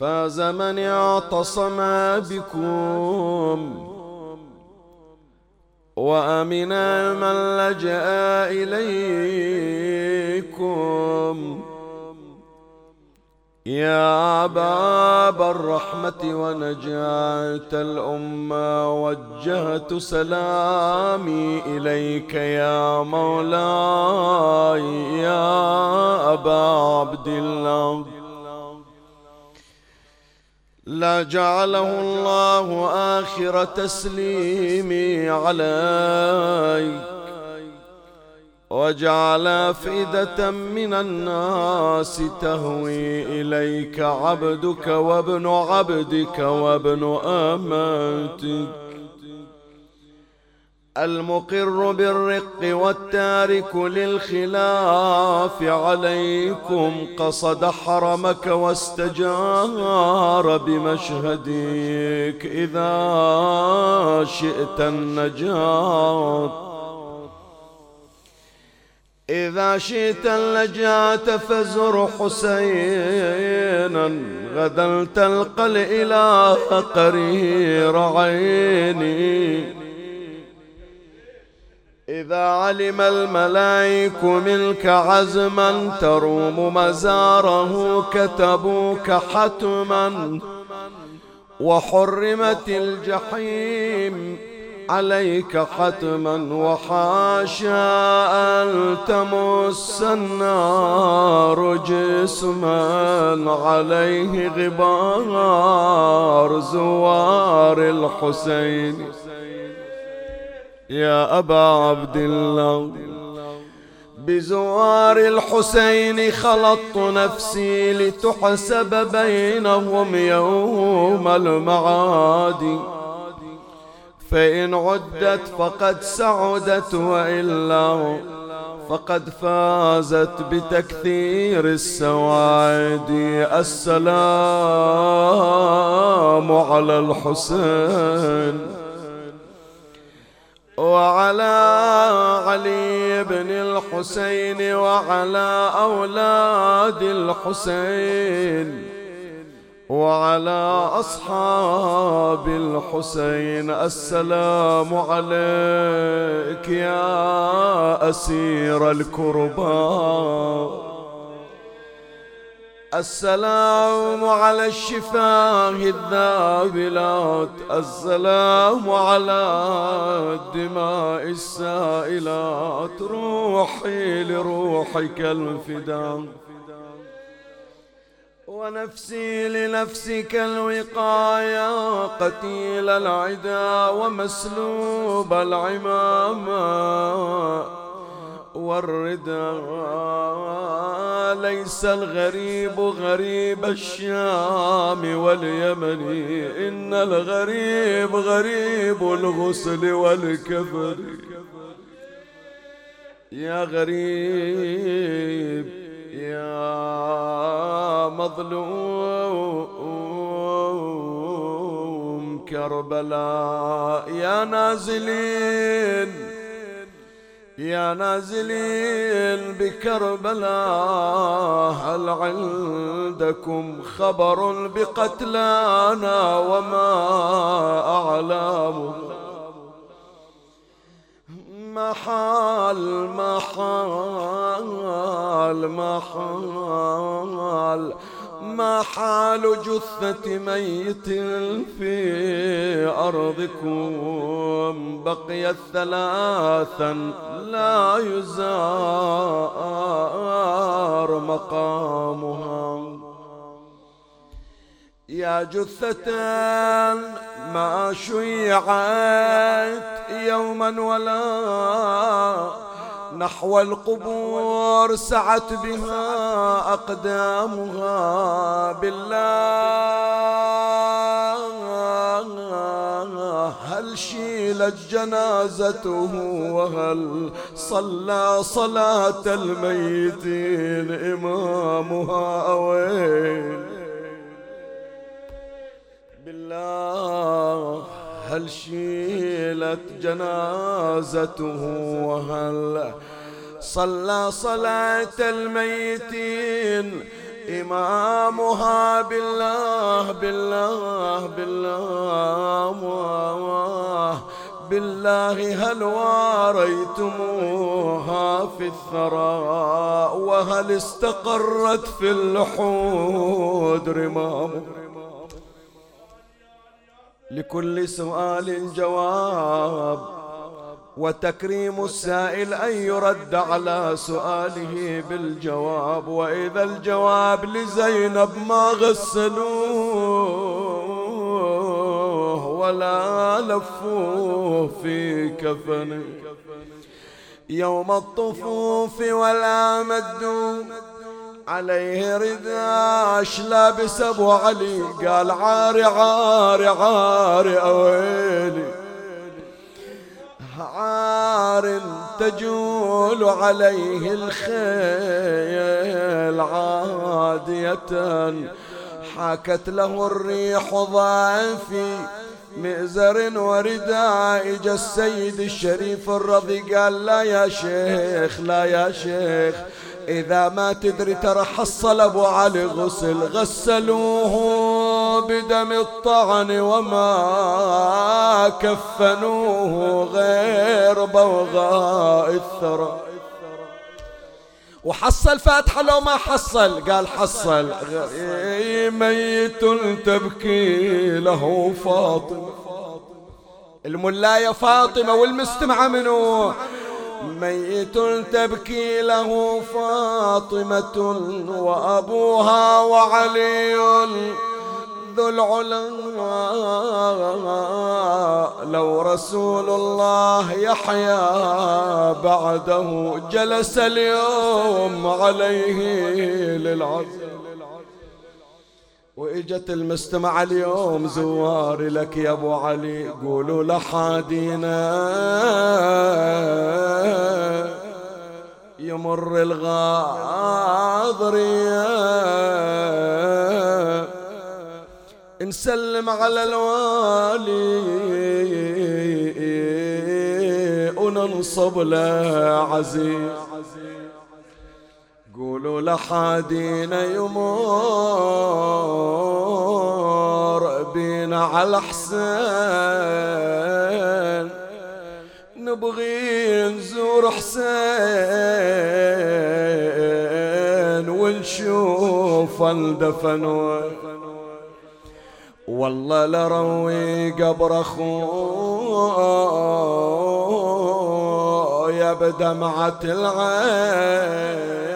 فاز من اعتصم بكم. وامنا من لجأ إليكم. يا باب الرحمة ونجاة الأمة وجهت سلامي إليك يا مولاي يا أبا عبد الله. لا جعله الله آخر تسليمي عليك. وجعل أفئدة من الناس تهوي إليك عبدك وابن عبدك وابن أمتك. المقر بالرق والتارك للخلاف عليكم قصد حرمك واستجار بمشهدك إذا شئت النجاة. إذا شئت اللجاة فزر حسينا غدا تلقى الإله قرير عيني. إذا علم الملائك منك عزما تروم مزاره كتبوك حتما وحرمت الجحيم عليك حتما وحاشا أن تمس النار جسما عليه غبار زوار الحسين يا أبا عبد الله. بزوار الحسين خلطت نفسي لتحسب بينهم يوم المعادي فإن عدت فقد سعدت وإلا فقد فازت بتكثير السواد. السلام على الحسين. وعلى علي بن الحسين وعلى أولاد الحسين وعلى أصحاب الحسين السلام عليك يا أسير الكرباء. السلام على الشفاه الذابلات السلام على الدماء السائلات روحي لروحك الفداء. ونفسي لنفسك الوقاية قتيل العدا ومسلوب العمامة. والردى ليس الغريب غريب الشام واليمن إن الغريب غريب الغسل والكفر يا غريب يا مظلوم كربلاء يا نازلين. يا نازلين بكربلاء هل عندكم خبر بقتلانا وما أعلامه؟ محال محال محال. ما حال جثة ميت في أرضكم؟ بقيت ثلاثا لا يزار مقامها. يا جثة ما شيعت يوما ولا نحو القبور سعت بها أقدامها بالله. هل شيلت جنازته وهل صلى صلاة الميتين إمامها أوين بالله. هل شيلت جنازته وهل صلى صلاة الميتين؟ إمامها بالله بالله بالله بالله هل واريتموها في الثراء؟ وهل استقرت في اللحود رمامها لكل سؤال جواب وتكريم السائل أن يرد على سؤاله بالجواب. وإذا الجواب لزينب ما غسلوه ولا لفوه في كفنه. يوم الطفوف ولا مدوا عليه رداش لابس ابو علي قال عاري عاري عاري أويلي. عار تجول عليه الخيل عادية. حاكت له الريح ضعفي مئزر ورداء اجا السيد الشريف الرضي قال لا يا شيخ لا يا شيخ. إذا ما تدري ترى حصل أبو علي غسل غسلوه بدم الطعن وما كفنوه غير بوغاء الثرى. وحصل فاتحة لو ما حصل؟ قال حصل. ميت تبكي له فاطمة. الملاية فاطمة والمستمعة منه ميت تبكي له فاطمة وأبوها وعلي ذو العلا. لو رسول الله يحيا بعده جلس اليوم عليه للعزم وإجت المستمع اليوم زوار لك يا أبو علي. قولوا لحادينا. يمر الغاضرية. نسلم على الوالي. وننصب له عزيز. قولوا لحادينا يمر بينا على حسين نبغي نزور حسين ونشوف الدفن والله لروي قبر أخويا بدمعة العين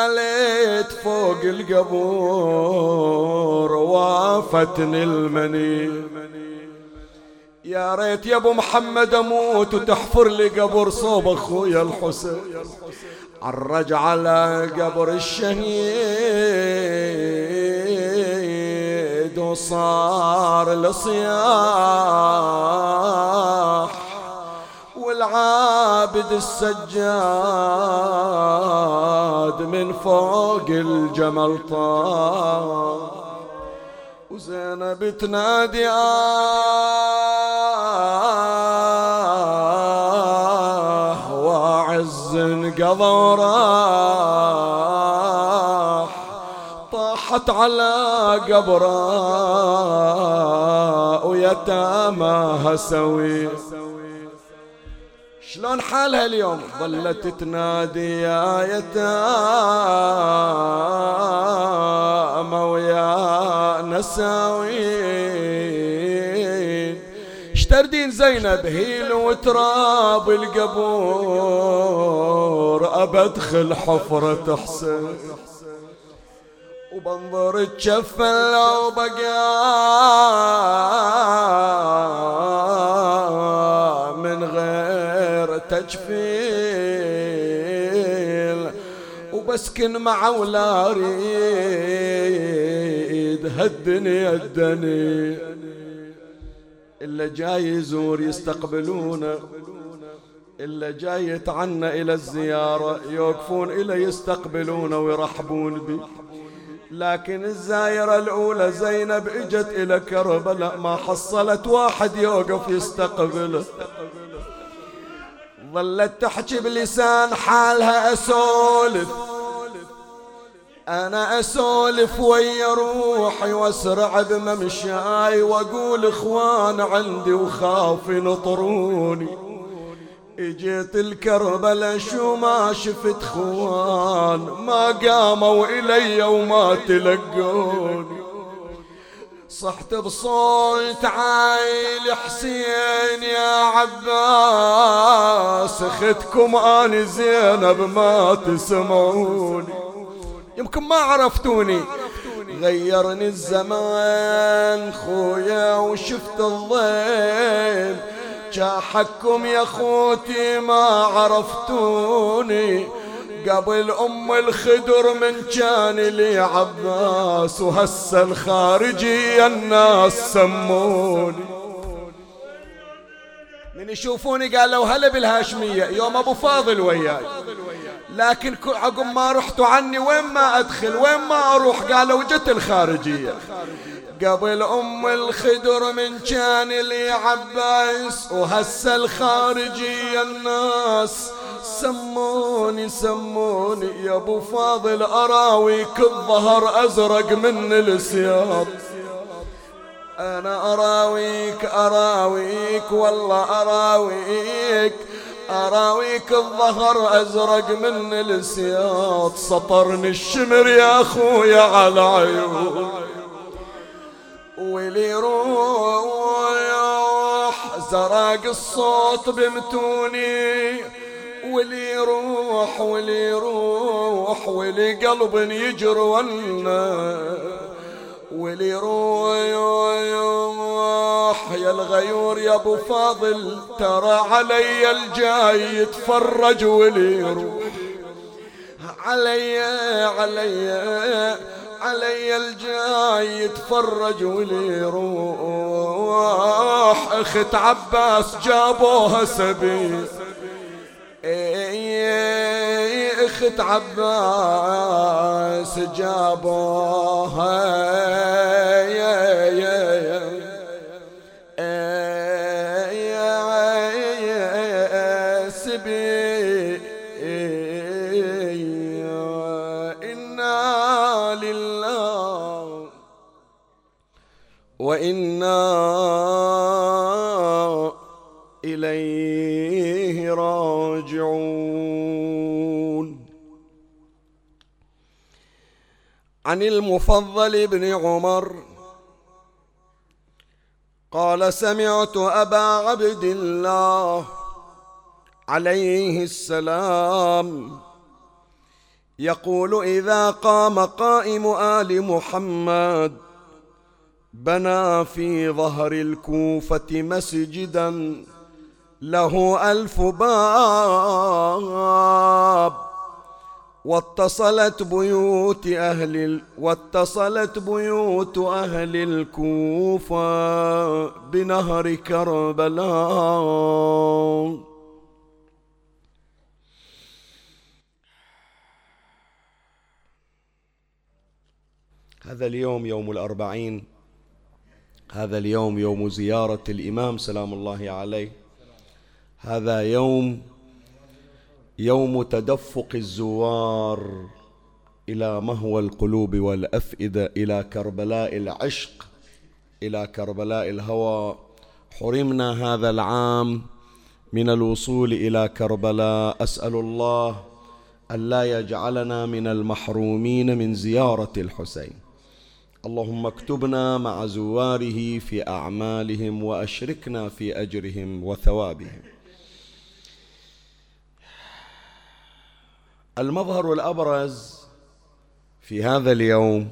ويا ليت فوق القبور وافتني المني يا ريت يا ابو محمد أموت وتحفر لي قبر صوب اخويا الحسين. عرج على قبر الشهيد وصار لصياح والعابد السجاد من فوق الجمل طار وزينب تنادي آه وعز انقضى راح طاحت على قبره ويتاماها سوي شلون حالها اليوم؟ ظلت تنادي يا يتامى ويا نساوين اشتردين زينب هيل وتراب القبور ابدخل حفرة حسين وبنظر تشفل لو بقى غير تجفيل وبسكن مع ولا اريد هالدنيا الدنيا إلا جاي يزور يستقبلونه إلا جاي يتعنى إلى الزيارة يوقفون إلى يستقبلونه ويرحبون به لكن الزايرة الأولى زينب إجت إلى كربلاء ما حصلت واحد يوقف يستقبله. ظلت تحكي بلسان حالها أسولف. أنا أسولف ويا روحي وأسرع بممشاي وأقول إخوان عندي وخاف ينطروني. إجيت الكربلة شو ما شفت خوان ما قاموا إلي وما تلقوني. صحت بصوت عايل حسين يا عباس اختكم آني زينب ما تسمعوني. يمكن ما عرفتوني. غيرني الزمان خويا وشفت الظيم جاحكم يا خوتي ما عرفتوني. قبل أم الخدر من كان لي عباس وهسه الخارجي الناس سموني. من يشوفوني قالوا هلا بالهاشمية يوم أبو فاضل وياي. لكن عقب ما رحتوا عني وين ما أدخل وين ما أروح قالوا جت الخارجية. قبل أم الخدر من كان لي عباس وهسه الخارجية الناس سموني سموني يا أبو فاضل اراويك الظهر أزرق من السياط أنا أراويك أراويك والله أراويك أراويك الظهر أزرق من السياط سطرني الشمر يا أخويا على عيون. ولي روح زراق الصوت بمتوني. ولي روح ولي روح ولي قلب يجر ونا ولي روح يا الغيور يا أبو فاضل ترى علي الجاي يتفرج ولي روح. علي علي علي الجاي يتفرج ولي روح. أخت عباس جابوها سبيل. اخت عباس جابوها يا يا يا وإنا عن المفضل بن عمر. قال سمعت أبا عبد الله عليه السلام يقول إذا قام قائم آل محمد بنى في ظهر الكوفة مسجدا له ألف باب. واتصلت بيوت أهل واتصلت بيوت أهل الكوفة بنهر كربلاء. هذا اليوم يوم الأربعين. هذا اليوم يوم زيارة الإمام سلام الله عليه. هذا يوم يوم تدفق الزوار إلى مهوى القلوب والأفئدة إلى كربلاء العشق إلى كربلاء الهوى. حرمنا هذا العام من الوصول إلى كربلاء. أسأل الله ألا يجعلنا من المحرومين من زيارة الحسين. اللهم اكتبنا مع زواره في أعمالهم وأشركنا في أجرهم وثوابهم. المظهر الأبرز في هذا اليوم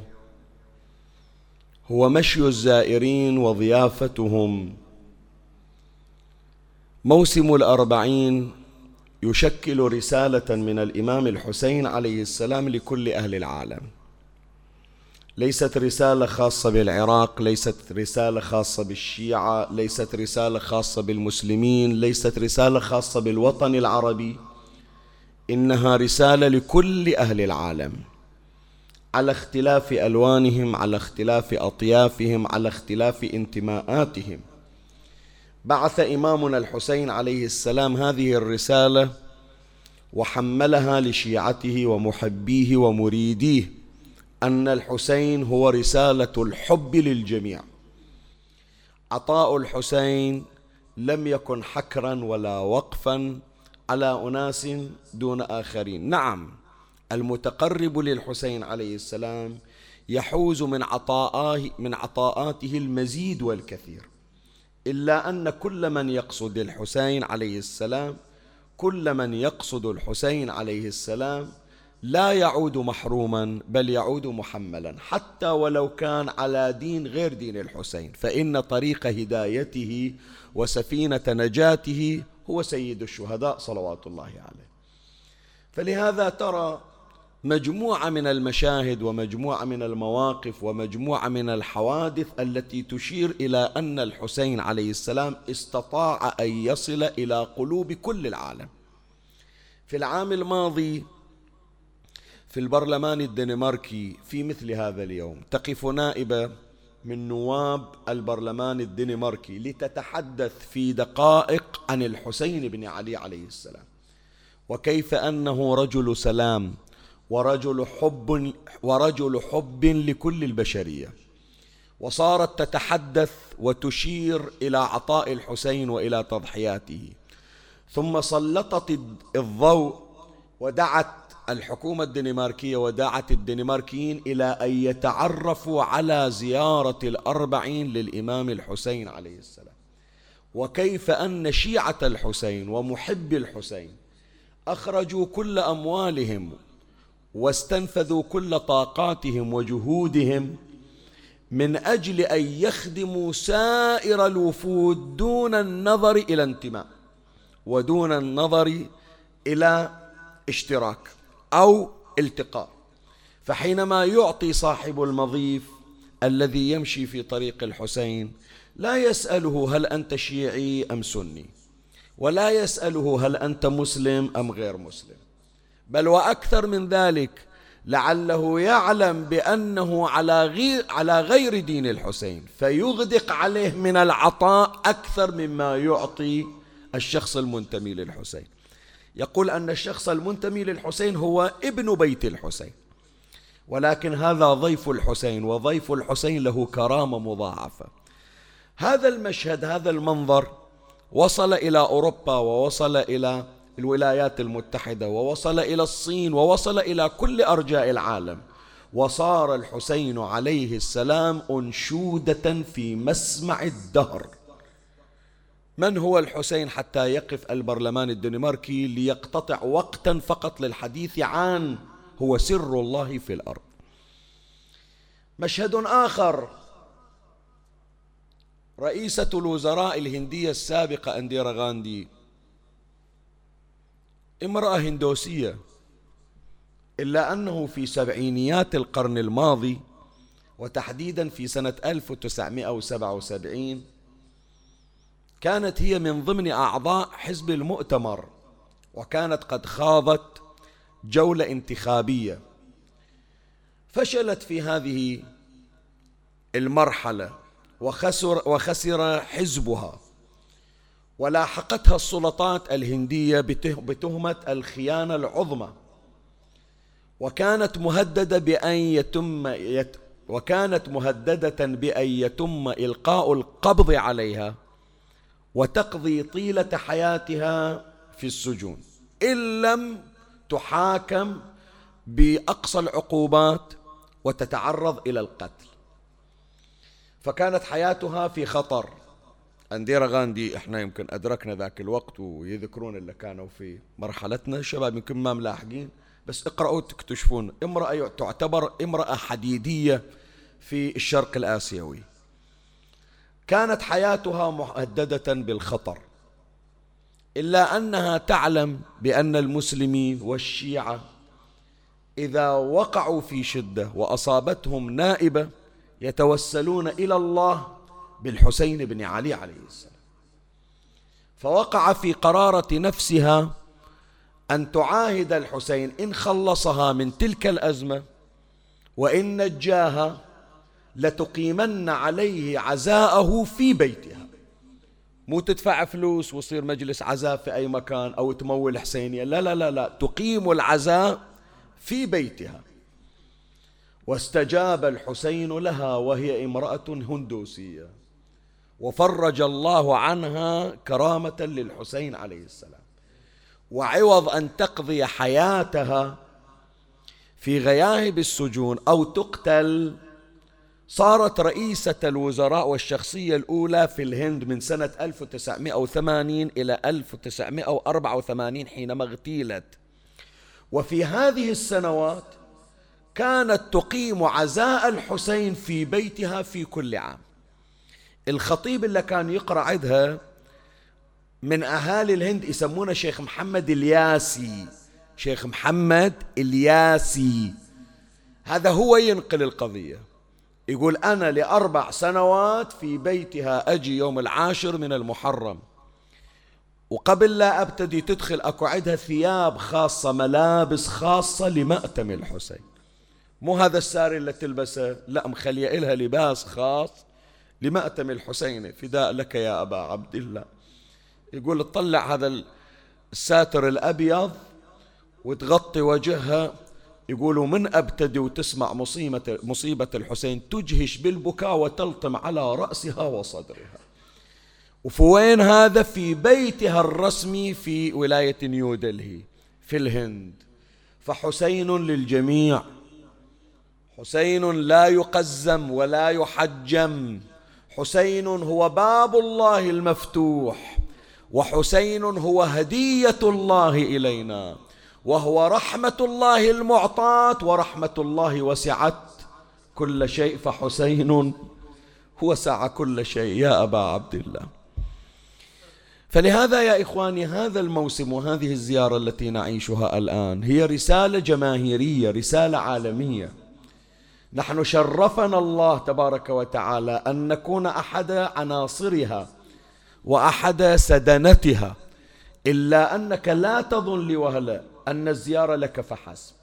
هو مشي الزائرين وضيافتهم. موسم الأربعين يشكل رسالة من الإمام الحسين عليه السلام لكل أهل العالم. ليست رسالة خاصة بالعراق ليست رسالة خاصة بالشيعة ليست رسالة خاصة بالمسلمين ليست رسالة خاصة بالوطن العربي. إنها رسالة لكل أهل العالم. على اختلاف ألوانهم على اختلاف أطيافهم على اختلاف انتماءاتهم. بعث إمامنا الحسين عليه السلام هذه الرسالة وحملها لشيعته ومحبيه ومريديه أن الحسين هو رسالة الحب للجميع. عطاء الحسين لم يكن حكرا ولا وقفا على أناس دون آخرين. نعم المتقرب للحسين عليه السلام يحوز من عطاءه من عطاءاته المزيد والكثير. إلا أن كل من يقصد الحسين عليه السلام كل من يقصد الحسين عليه السلام لا يعود محروما بل يعود محملا. حتى ولو كان على دين غير دين الحسين فإن طريق هدايته وسفينة نجاته هو سيد الشهداء صلوات الله عليه. فلهذا ترى مجموعة من المشاهد ومجموعة من المواقف ومجموعة من الحوادث التي تشير إلى أن الحسين عليه السلام استطاع أن يصل إلى قلوب كل العالم. في العام الماضي في البرلمان الدنماركي في مثل هذا اليوم تقف نائبة من نواب البرلمان الدنماركي لتتحدث في دقائق عن الحسين بن علي عليه السلام. وكيف أنه رجل سلام ورجل حب ورجل حب لكل البشرية. وصارت تتحدث وتشير إلى عطاء الحسين وإلى تضحياته. ثم سلطت الضوء ودعت الحكومة الدنماركية ودعت الدنماركيين إلى أن يتعرفوا على زيارة الأربعين للإمام الحسين عليه السلام. وكيف أن شيعة الحسين ومحبي الحسين أخرجوا كل أموالهم واستنفذوا كل طاقاتهم وجهودهم من أجل أن يخدموا سائر الوفود دون النظر إلى انتماء ودون النظر إلى اشتراك. أو التقاء. فحينما يعطي صاحب المضيف الذي يمشي في طريق الحسين لا يسأله هل أنت شيعي أم سني ولا يسأله هل أنت مسلم أم غير مسلم. بل وأكثر من ذلك لعله يعلم بأنه على غير, على غير دين الحسين فيغدق عليه من العطاء أكثر مما يعطي الشخص المنتمي للحسين. يقول أن الشخص المنتمي للحسين هو ابن بيت الحسين. ولكن هذا ضيف الحسين وضيف الحسين له كرامة مضاعفة. هذا المشهد هذا المنظر وصل إلى أوروبا ووصل إلى الولايات المتحدة ووصل إلى الصين ووصل إلى كل أرجاء العالم. وصار الحسين عليه السلام أنشودة في مسمع الدهر. من هو الحسين حتى يقف البرلمان الدنماركي ليقتطع وقتا فقط للحديث عن هو سر الله في الأرض؟ مشهد آخر. رئيسة الوزراء الهندية السابقة أنديرا غاندي. امرأة هندوسية. إلا أنه في سبعينيات القرن الماضي وتحديدا في سنة 1977 كانت هي من ضمن أعضاء حزب المؤتمر وكانت قد خاضت جولة انتخابية. فشلت في هذه المرحلة وخسر وخسر حزبها ولاحقتها السلطات الهندية بتهمة الخيانة العظمى. وكانت مهددة بأن يتم يت وكانت مهددة بأن يتم إلقاء القبض عليها. وتقضي طيلة حياتها في السجون. إن لم تحاكم بأقصى العقوبات وتتعرض إلى القتل. فكانت حياتها في خطر. أنديرا غاندي إحنا يمكن أدركنا ذاك الوقت ويذكرون اللي كانوا في مرحلتنا. الشباب يمكن ما ملاحقين بس اقرأوا تكتشفون. امرأة تعتبر امرأة حديدية في الشرق الآسيوي. كانت حياتها مهددة بالخطر إلا أنها تعلم بأن المسلمين والشيعة إذا وقعوا في شدة وأصابتهم نائبة يتوسلون إلى الله بالحسين بن علي عليه السلام. فوقع في قرارة نفسها أن تعاهد الحسين إن خلصها من تلك الأزمة وإن نجاها لتقيمن عليه عزاءه في بيتها. مو تدفع فلوس ويصير مجلس عزاء في أي مكان أو تمول حسينية. لا لا لا لا. تقيم العزاء في بيتها. واستجاب الحسين لها وهي امرأة هندوسية. وفرج الله عنها كرامة للحسين عليه السلام. وعوض أن تقضي حياتها في غياهب السجون أو تقتل صارت رئيسة الوزراء والشخصية الأولى في الهند من سنة 1980 إلى 1984 حينما اغتيلت. وفي هذه السنوات كانت تقيم عزاء الحسين في بيتها في كل عام. الخطيب اللي كان يقرأ عندها من أهالي الهند يسمونه شيخ محمد الياسي. شيخ محمد الياسي. هذا هو ينقل القضية. يقول أنا لأربع سنوات في بيتها أجي يوم العاشر من المحرم. وقبل لا أبتدي تدخل أكو عندها ثياب خاصة ملابس خاصة لمأتم الحسين. مو هذا الساري اللي تلبسه؟ لا مخلية إلها لباس خاص لمأتم الحسين. فداء لك يا أبا عبد الله. يقول تطلع هذا الساتر الأبيض وتغطي وجهها يقولوا من أبتدي وتسمع مصيبة, مصيبة الحسين تجهش بالبكاء وتلطم على رأسها وصدرها. وفي وين هذا؟ في بيتها الرسمي في ولاية نيودلهي في الهند. فحسين للجميع. حسين لا يقزم ولا يحجم. حسين هو باب الله المفتوح. وحسين هو هدية الله إلينا. وهو رحمة الله المعطاة ورحمة الله وسعت كل شيء فحسين وسع كل شيء. يا أبا عبد الله. فلهذا يا إخواني هذا الموسم وهذه الزيارة التي نعيشها الآن هي رسالة جماهيرية رسالة عالمية. نحن شرفنا الله تبارك وتعالى أن نكون أحد عناصرها وأحد سدنتها إلا أنك لا تظن لي وهلا. أن الزيارة لك فحسب.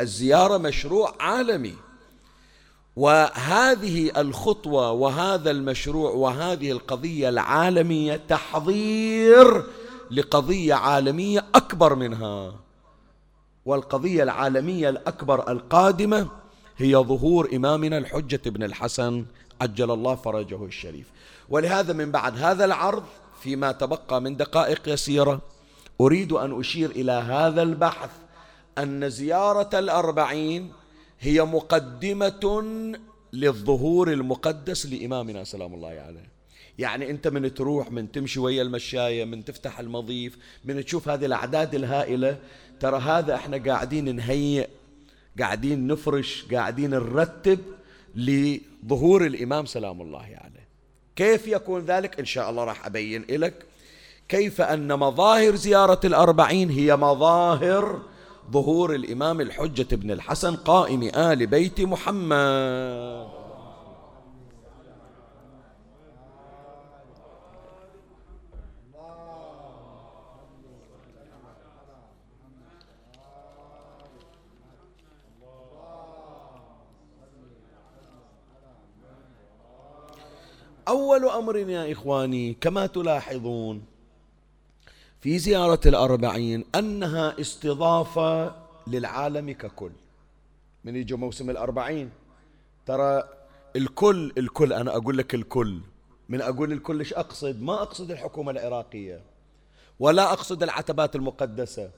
الزيارة مشروع عالمي. وهذه الخطوة وهذا المشروع وهذه القضية العالمية تحضير لقضية عالمية أكبر منها. والقضية العالمية الأكبر القادمة هي ظهور إمامنا الحجة بن الحسن عجل الله فرجه الشريف. ولهذا من بعد هذا العرض فيما تبقى من دقائق يسيرة أريد أن أشير إلى هذا البحث أن زيارة الأربعين هي مقدمة للظهور المقدس لإمامنا سلام الله عليه. يعني أنت من تروح من تمشي ويا المشاية من تفتح المضيف من تشوف هذه الأعداد الهائلة ترى هذا إحنا قاعدين نهيئ قاعدين نفرش قاعدين نرتب لظهور الإمام سلام الله عليه. كيف يكون ذلك؟ إن شاء الله راح أبين لك كيف أن مظاهر زيارة الأربعين هي مظاهر ظهور الإمام الحجة بن الحسن قائم آل بيت محمد؟ أول أمر يا إخواني كما تلاحظون في زيارة الأربعين أنها استضافة للعالم ككل. من يجي موسم الأربعين؟ ترى الكل الكل أنا أقول لك الكل. من أقول الكل إيش أقصد؟ ما أقصد الحكومة العراقية ولا أقصد العتبات المقدسة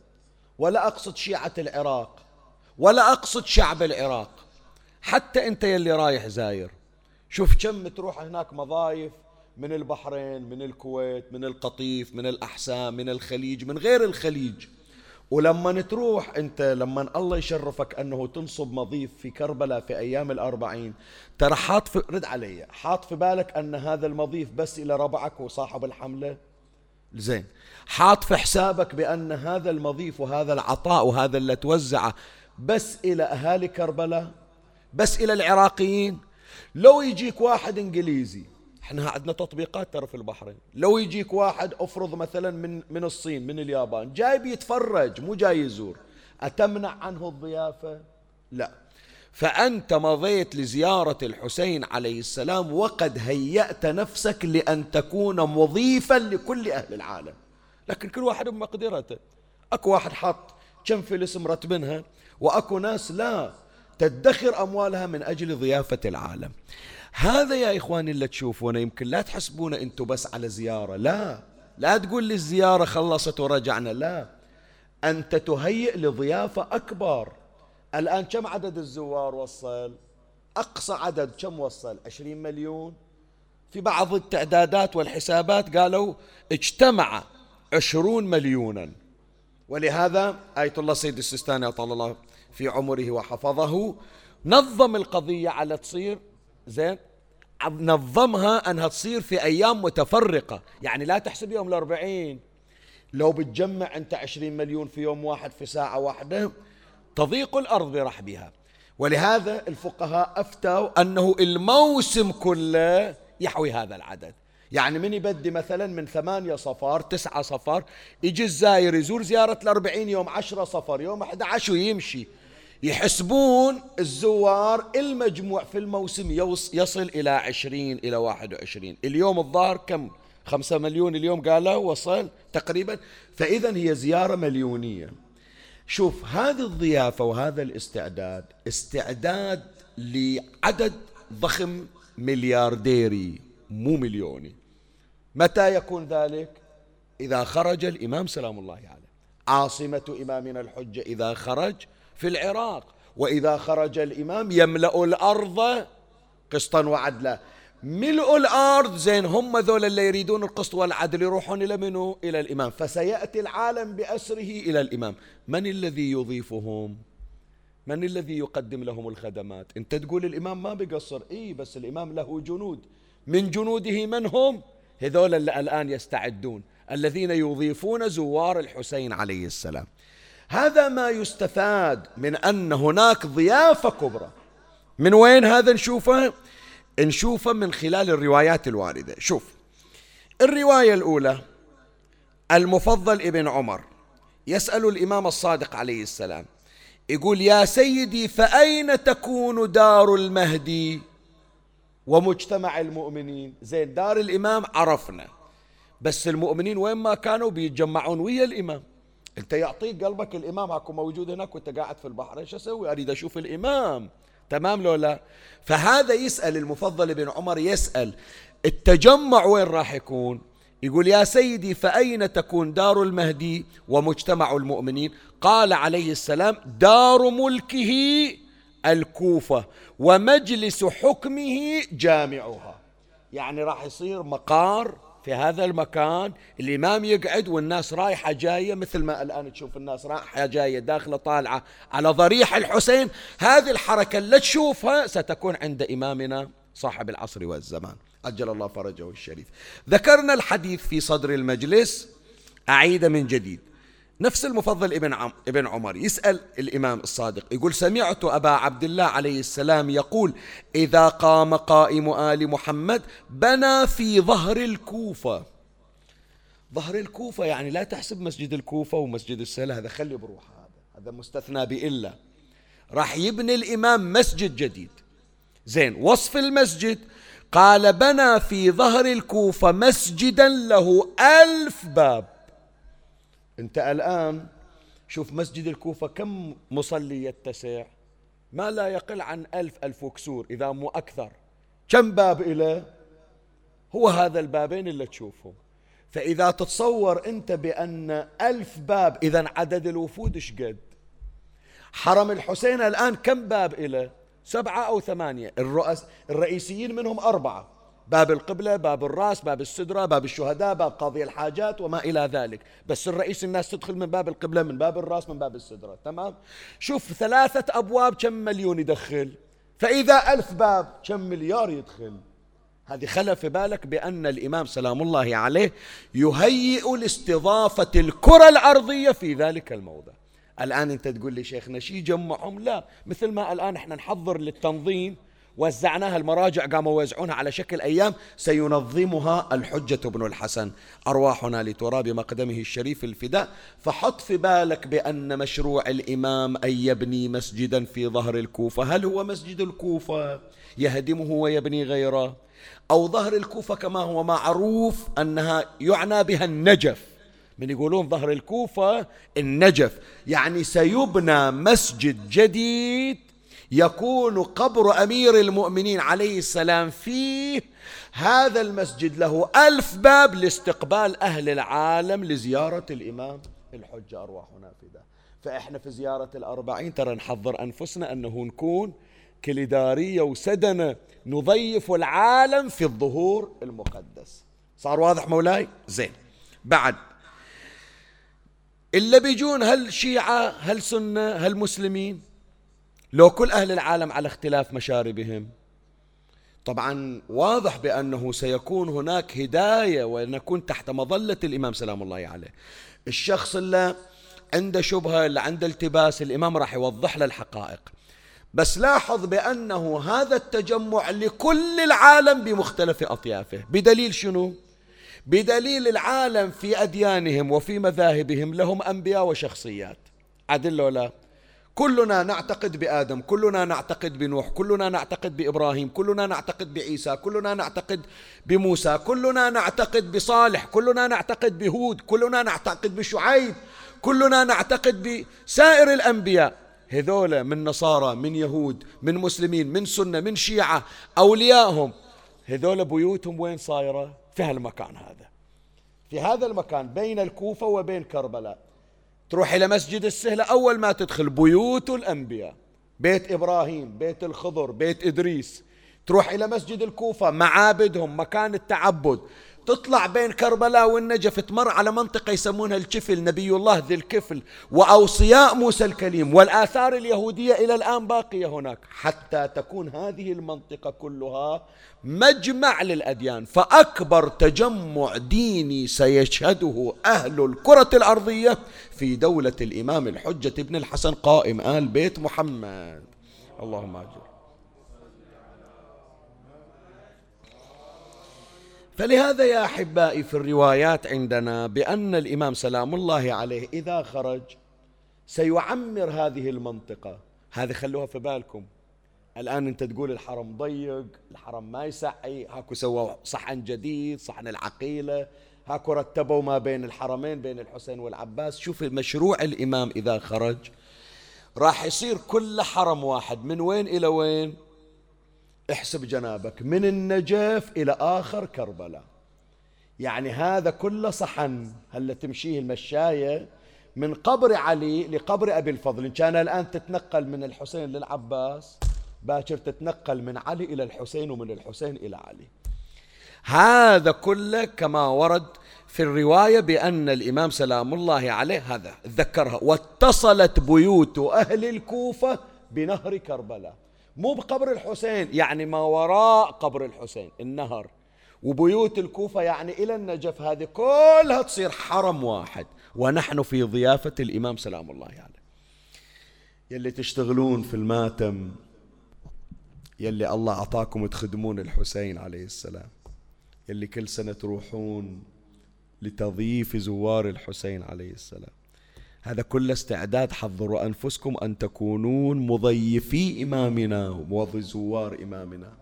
ولا أقصد شيعة العراق ولا أقصد شعب العراق. حتى أنت يلي رايح زاير شوف كم تروح هناك مضايف من البحرين من الكويت من القطيف من الأحساء من الخليج من غير الخليج. ولما تروح أنت لما الله يشرفك أنه تنصب مضيف في كربلاء في أيام الأربعين ترى حاط في رد علي حاط في بالك أن هذا المضيف بس إلى ربعك وصاحب الحملة؟ زين. حاط في حسابك بأن هذا المضيف وهذا العطاء وهذا اللي توزعه بس إلى أهالي كربلاء؟ بس إلى العراقيين؟ لو يجيك واحد إنجليزي إحنا عندنا تطبيقات ترى في البحرين. لو يجيك واحد أفرض مثلا من من الصين من اليابان جاي بيتفرج مو جاي يزور أتمنع عنه الضيافة؟ لا. فأنت مضيت لزيارة الحسين عليه السلام وقد هيأت نفسك لأن تكون مضيفا لكل أهل العالم. لكن كل واحد بمقدرته. أكو واحد حط كم فلس مرتبنها وأكو ناس لا تدخر أموالها من أجل ضيافة العالم. هذا يا إخواني اللي تشوفونه يمكن لا تحسبونه أنتم بس على زيارة لا. لا تقول لي الزيارة خلصت ورجعنا لا. أنت تهيئ لضيافة أكبر. الآن كم عدد الزوار وصل؟ أقصى عدد كم وصل؟ عشرين مليون. في بعض التعدادات والحسابات قالوا اجتمع عشرون مليونا. ولهذا آية الله سيد السيستاني أطال الله في عمره وحفظه نظم القضية على تصير زين؟ نظمها أنها تصير في أيام متفرقة. يعني لا تحسب يوم الأربعين. لو بتجمع أنت عشرين مليون في يوم واحد في ساعة واحدة تضيق الأرض برحبها. ولهذا الفقهاء أفتوا أنه الموسم كله يحوي هذا العدد. يعني من يبدي مثلا من ثمانية صفار تسعة صفر يجي الزاير يزور زيارة الأربعين يوم عشرة صفر يوم أحد عشر ويمشي يحسبون الزوار المجموع في الموسم يصل إلى عشرين إلى واحد وعشرين. اليوم الظاهر كم؟ خمسة مليون اليوم قالوا وصل تقريبا. فإذا هي زيارة مليونية. شوف هذه الضيافة وهذا الاستعداد استعداد لعدد ضخم مليارديري مو مليوني. متى يكون ذلك؟ إذا خرج الإمام سلام الله عليه عاصمة إمامنا الحجة إذا خرج في العراق. وإذا خرج الإمام يملأ الأرض قسطا وعدلا. ملء الأرض زين هم ذول اللي يريدون القسط والعدل يروحون إلى منو؟ إلى الإمام. فسيأتي العالم بأسره إلى الإمام. من الذي يضيفهم؟ من الذي يقدم لهم الخدمات؟ أنت تقول الإمام ما بيقصر. إيه بس الإمام له جنود. من جنوده من هم؟ هذول اللي الآن يستعدون. الذين يضيفون زوار الحسين عليه السلام. هذا ما يستفاد من أن هناك ضيافة كبرى. من وين هذا نشوفه؟ نشوفه من خلال الروايات الواردة. شوف الرواية الأولى المفضل ابن عمر. يسأل الإمام الصادق عليه السلام يقول يا سيدي فأين تكون دار المهدي ومجتمع المؤمنين؟ زين دار الإمام عرفنا بس المؤمنين وين ما كانوا بيتجمعون ويا الإمام. انت يعطيك قلبك الإمام اكو موجود هناك وانت قاعد في البحر إيش أسوي؟ اريد أشوف الإمام. تمام لو لا؟ فهذا يسأل المفضل بن عمر يسأل التجمع وين راح يكون؟ يقول يا سيدي فأين تكون دار المهدي ومجتمع المؤمنين؟ قال عليه السلام دار ملكه الكوفة ومجلس حكمه جامعها. يعني راح يصير مقار في هذا المكان الإمام يقعد والناس رايحة جاية مثل ما الآن تشوف الناس رايحة جاية داخلة طالعة على ضريح الحسين. هذه الحركة اللي تشوفها ستكون عند إمامنا صاحب العصر والزمان. أجل الله فرجه الشريف. ذكرنا الحديث في صدر المجلس. أعيد من جديد. نفس المفضل ابن عم ابن عمر. يسأل الإمام الصادق يقول سمعت أبا عبد الله عليه السلام يقول إذا قام قائم آل محمد بنى في ظهر الكوفة. ظهر الكوفة يعني لا تحسب مسجد الكوفة ومسجد السلة هذا خلي بروح هذا هذا مستثنى بإلا. راح يبني الإمام مسجد جديد. زين وصف المسجد. قال بنى في ظهر الكوفة مسجدا له ألف باب. أنت الآن شوف مسجد الكوفة كم مصلي يتسع؟ ما لا يقل عن ألف ألف وكسور إذا مو أكثر. كم باب إليه هو هذا البابين اللي تشوفهم. فإذا تتصور أنت بأن ألف باب إذا عدد الوفود شقد حرم الحسين الآن كم باب إليه سبعة أو ثمانية. الرئيسيين منهم أربعة. باب القبلة باب الرأس باب السدرة باب الشهداء باب قاضي الحاجات وما إلى ذلك. بس الرئيس الناس تدخل من باب القبلة من باب الرأس من باب السدرة تمام؟ شوف ثلاثة أبواب كم مليون يدخل؟ فإذا ألف باب كم مليار يدخل؟ هذه خلى في بالك بأن الإمام سلام الله عليه يهيئ لاستضافة الكرة الأرضية في ذلك الموضع. الآن أنت تقول لي شيخنا شي جمعهم؟ لا. مثل ما الآن إحنا نحضر للتنظيم وزعناها المراجع قاموا يوزعونها على شكل أيام. سينظمها الحجة بن الحسن أرواحنا لتراب مقدمه الشريف الفداء. فحط في بالك بأن مشروع الإمام أن يبني مسجدا في ظهر الكوفة. هل هو مسجد الكوفة يهدمه ويبني غيره؟ أو ظهر الكوفة كما هو معروف أنها يعنى بها النجف. من يقولون ظهر الكوفة النجف يعني سيبنى مسجد جديد يكون قبر أمير المؤمنين عليه السلام فيه هذا المسجد له ألف باب لاستقبال أهل العالم لزيارة الإمام الحجة. أرواحنا في ده. فإحنا في زيارة الأربعين ترى نحضر أنفسنا أنه نكون كليدارية وسدنة نضيف العالم في الظهور المقدس. صار واضح مولاي؟ زين. بعد. اللي بيجون هل شيعة هل سنة هل مسلمين؟ لو كل أهل العالم على اختلاف مشاربهم. طبعا واضح بأنه سيكون هناك هداية ونكون تحت مظلة الإمام سلام الله عليه. الشخص اللي عنده شبهة اللي عنده التباس الإمام راح يوضح له الحقائق. بس لاحظ بأنه هذا التجمع لكل العالم بمختلف أطيافه. بدليل شنو؟ بدليل العالم في أديانهم وفي مذاهبهم لهم أنبياء وشخصيات. عدل ولا كلنا نعتقد بآدم كلنا نعتقد بنوح كلنا نعتقد بإبراهيم كلنا نعتقد بعيسى كلنا نعتقد بموسى كلنا نعتقد بصالح كلنا نعتقد بهود كلنا نعتقد بشعيب كلنا نعتقد بسائر الأنبياء. هذول من نصارى من يهود من مسلمين من سنة من شيعة أوليائهم هذول بيوتهم وين صايرة؟ في هالمكان هذا. في هذا المكان بين الكوفة وبين كربلاء. تروح إلى مسجد السهلة أول ما تدخل بيوت الأنبياء بيت إبراهيم بيت الخضر بيت إدريس تروح إلى مسجد الكوفة معابدهم مكان التعبد. تطلع بين كربلاء والنجف تمر على منطقة يسمونها الكفل نبي الله ذي الكفل وأوصياء موسى الكليم والآثار اليهودية إلى الآن باقية هناك حتى تكون هذه المنطقة كلها مجمع للأديان. فأكبر تجمع ديني سيشهده أهل الكرة الأرضية في دولة الإمام الحجة ابن الحسن قائم آل بيت محمد. اللهم أجل فلهذا يا أحبائي في الروايات عندنا بأن الإمام سلام الله عليه إذا خرج سيعمر هذه المنطقة. هذه خلوها في بالكم. الآن أنت تقول الحرم ضيق الحرم ما يسعي هاكو سووا صحن جديد صحن العقيلة هاكو رتبوا ما بين الحرمين بين الحسين والعباس. شوف مشروع الإمام إذا خرج. راح يصير كل حرم واحد من وين إلى وين؟ احسب جنابك من النجف إلى آخر كربلاء. يعني هذا كله صحن هلا تمشيه المشاية من قبر علي لقبر أبي الفضل. إن كان الآن تتنقل من الحسين للعباس باكر تتنقل من علي إلى الحسين ومن الحسين إلى علي. هذا كله كما ورد في الرواية بأن الإمام سلام الله عليه هذا ذكرها واتصلت بيوت أهل الكوفة بنهر كربلاء. مو بقبر الحسين يعني ما وراء قبر الحسين النهر. وبيوت الكوفة يعني إلى النجف هذه كلها تصير حرم واحد. ونحن في ضيافة الإمام سلام الله عليه. يعني. يلي تشتغلون في الماتم يلي الله أعطاكم تخدمون الحسين عليه السلام. يلي كل سنة تروحون لتضييف زوار الحسين عليه السلام. هذا كل استعداد حضروا أنفسكم أن تكونون مضيفي إمامنا وزوار إمامنا.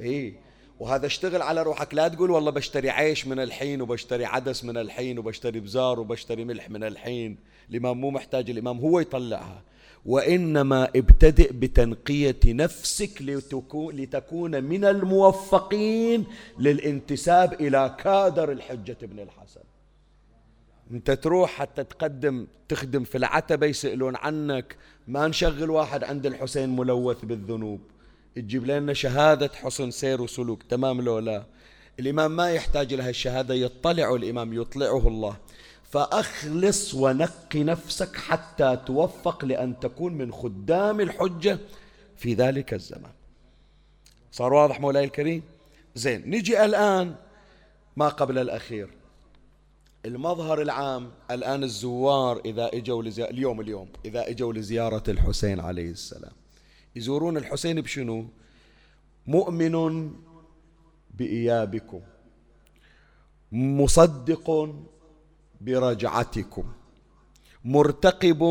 إيه وهذا اشتغل على روحك. لا تقول والله بشتري عيش من الحين وبشتري عدس من الحين وبشتري بزار وبشتري ملح من الحين. الإمام مو محتاج الإمام هو يطلعها. وإنما ابتدئ بتنقية نفسك لتكون, من الموفقين للانتساب إلى كادر الحجة بن الحسن. انت تروح حتى تقدم تخدم في العتبة يسألون عنك. ما نشغل واحد عند الحسين ملوث بالذنوب. تجيب لنا شهادة حسن سير وسلوك. تمام لو لا؟ الإمام ما يحتاج لها الشهادة يطلع الإمام يطلعه الله. فأخلص ونقي نفسك حتى توفق لأن تكون من خدام الحجة في ذلك الزمان. صار واضح مولاي الكريم؟ زين نجي الآن ما قبل الأخير. المظهر العام الآن الزوار إذا إجوا لزيارة اليوم اليوم إذا إجوا لزيارة الحسين عليه السلام. يزورون الحسين بشنو؟ مؤمن بإيابكم مصدق برجعتكم مرتقب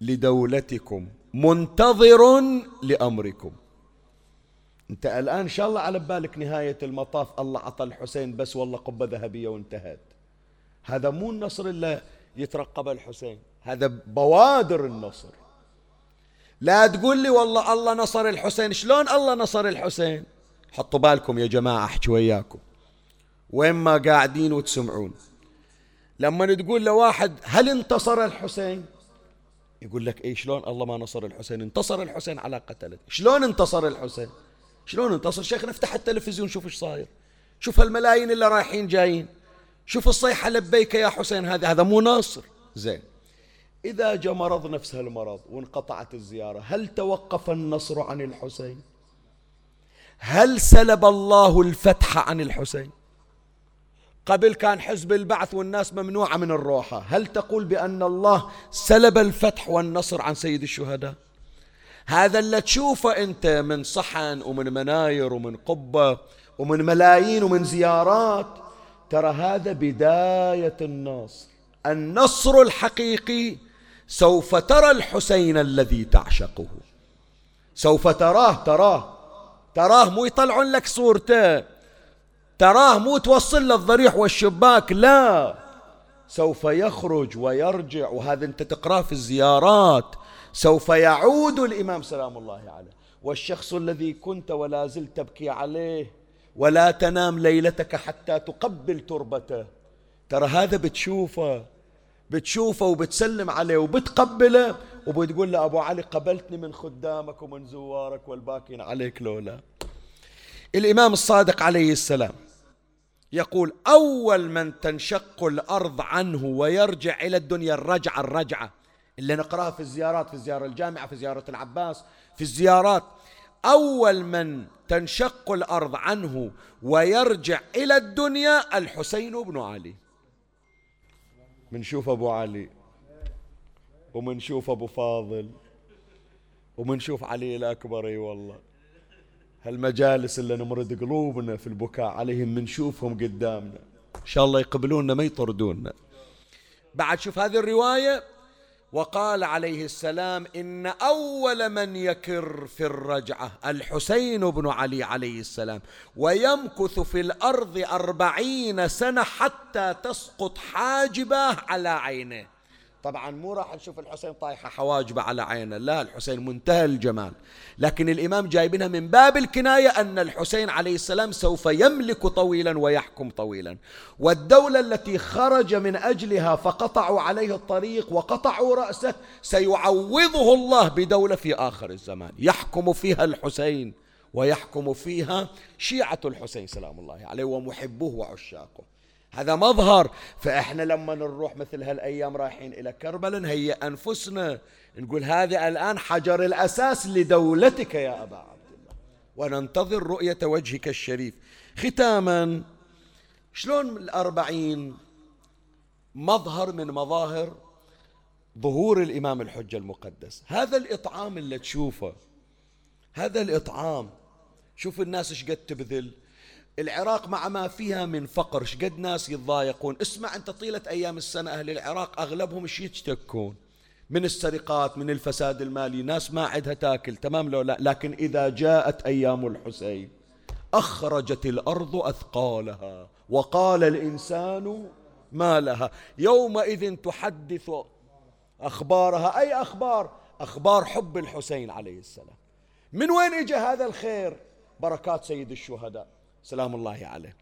لدولتكم منتظر لأمركم. أنت الآن إن شاء الله على بالك نهاية المطاف الله عطى الحسين بس والله قبة ذهبية وانتهت. هذا مو النصر إلا يترقب الحسين هذا بوادر النصر. لا تقول لي والله الله نصر الحسين شلون الله نصر الحسين؟ حطوا بالكم يا جماعة أحكي وياكم. وين ما قاعدين وتسمعون. لما تقول لواحد هل انتصر الحسين؟ يقول لك اي شلون الله ما نصر الحسين؟ انتصر الحسين على قتلته شلون انتصر الحسين؟ شلون انتصر؟ شيخنا افتح التلفزيون شوف إيش صاير. شوف هالملايين اللي رايحين جايين. شوف الصيحة لبيك يا حسين هذا هذا مو ناصر. زين. إذا جاء مرض نفس هالمرض وانقطعت الزيارة هل توقف النصر عن الحسين؟ هل سلب الله الفتح عن الحسين؟ قبل كان حزب البعث والناس ممنوعة من الروحة. هل تقول بأن الله سلب الفتح والنصر عن سيد الشهداء؟ هذا اللي تشوفه أنت من صحن ومن مناير ومن قبة ومن ملايين ومن زيارات. ترى هذا بداية النصر. النصر الحقيقي سوف ترى الحسين الذي تعشقه. سوف تراه تراه. تراه مو يطلعون لك صورته. تراه مو توصل له الضريح والشباك لا. سوف يخرج ويرجع وهذا انت تقراه في الزيارات. سوف يعود الإمام سلام الله عليه. والشخص الذي كنت ولا زلت تبكي عليه ولا تنام ليلتك حتى تقبل تربته. ترى هذا بتشوفه بتشوفه وبتسلم عليه وبتقبله وبتقول له أبو علي قبلتني من خدامك ومن زوارك والباكين عليك لولا. الإمام الصادق عليه السلام يقول أول من تنشق الأرض عنه ويرجع إلى الدنيا الرجعة الرجعة اللي نقرأها في الزيارات في الزيارة الجامعة في زيارة العباس في الزيارات. أول من تنشق الأرض عنه ويرجع إلى الدنيا الحسين بن علي. منشوف أبو علي ومنشوف أبو فاضل ومنشوف علي الأكبر أي والله. هالمجالس اللي نمرد قلوبنا في البكاء عليهم منشوفهم قدامنا. إن شاء الله يقبلوننا ما يطردوننا. بعد شوف هذه الرواية وقال عليه السلام إن أول من يكر في الرجعة الحسين بن علي عليه السلام ويمكث في الأرض أربعين سنة حتى تسقط حاجبه على عينه طبعا مو راح نشوف الحسين طايحة حواجبه على عينه. لا الحسين منتهى الجمال. لكن الإمام جايبينها من باب الكناية أن الحسين عليه السلام سوف يملك طويلا ويحكم طويلا. والدولة التي خرج من أجلها فقطعوا عليه الطريق وقطعوا رأسه سيعوضه الله بدولة في آخر الزمان. يحكم فيها الحسين ويحكم فيها شيعة الحسين سلام الله عليه ومحبوه وعشاقه. هذا مظهر. فإحنا لما نروح مثل هالأيام رايحين إلى كربلاء نهيئ أنفسنا نقول هذا الآن حجر الأساس لدولتك يا أبا عبد الله. وننتظر رؤية وجهك الشريف. ختاما شلون الأربعين مظهر من مظاهر ظهور الإمام الحجة المقدس؟ هذا الإطعام اللي تشوفه هذا الإطعام. شوف الناس إيش قد تبذل. العراق مع ما فيها من فقر. شقد ناس يتضايقون؟ اسمع أنت طيلة أيام السنة أهل العراق أغلبهم إيش يشتكون من السرقات من الفساد المالي ناس ما عندها تاكل تمام لو لا؟ لكن إذا جاءت أيام الحسين أخرجت الأرض أثقالها وقال الإنسان ما لها. يومئذ تحدث أخبارها. أي أخبار؟ أخبار حب الحسين عليه السلام. من وين إجا هذا الخير؟ بركات سيد الشهداء. سلام الله عليه.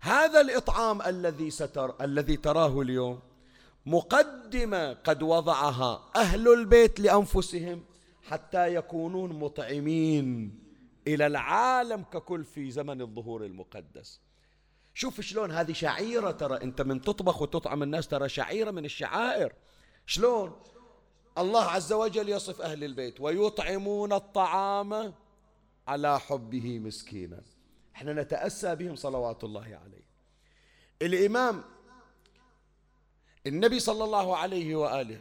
هذا الإطعام الذي ستر الذي تراه اليوم مقدمة قد وضعها أهل البيت لأنفسهم حتى يكونون مطعمين إلى العالم ككل في زمن الظهور المقدس. شوف شلون هذه شعيرة ترى أنت من تطبخ وتطعم الناس ترى شعيرة من الشعائر. شلون؟ الله عز وجل يصف أهل البيت ويطعمون الطعام على حبه مسكينا. إحنا نتأسى بهم صلوات الله عليه. الإمام النبي صلى الله عليه وآله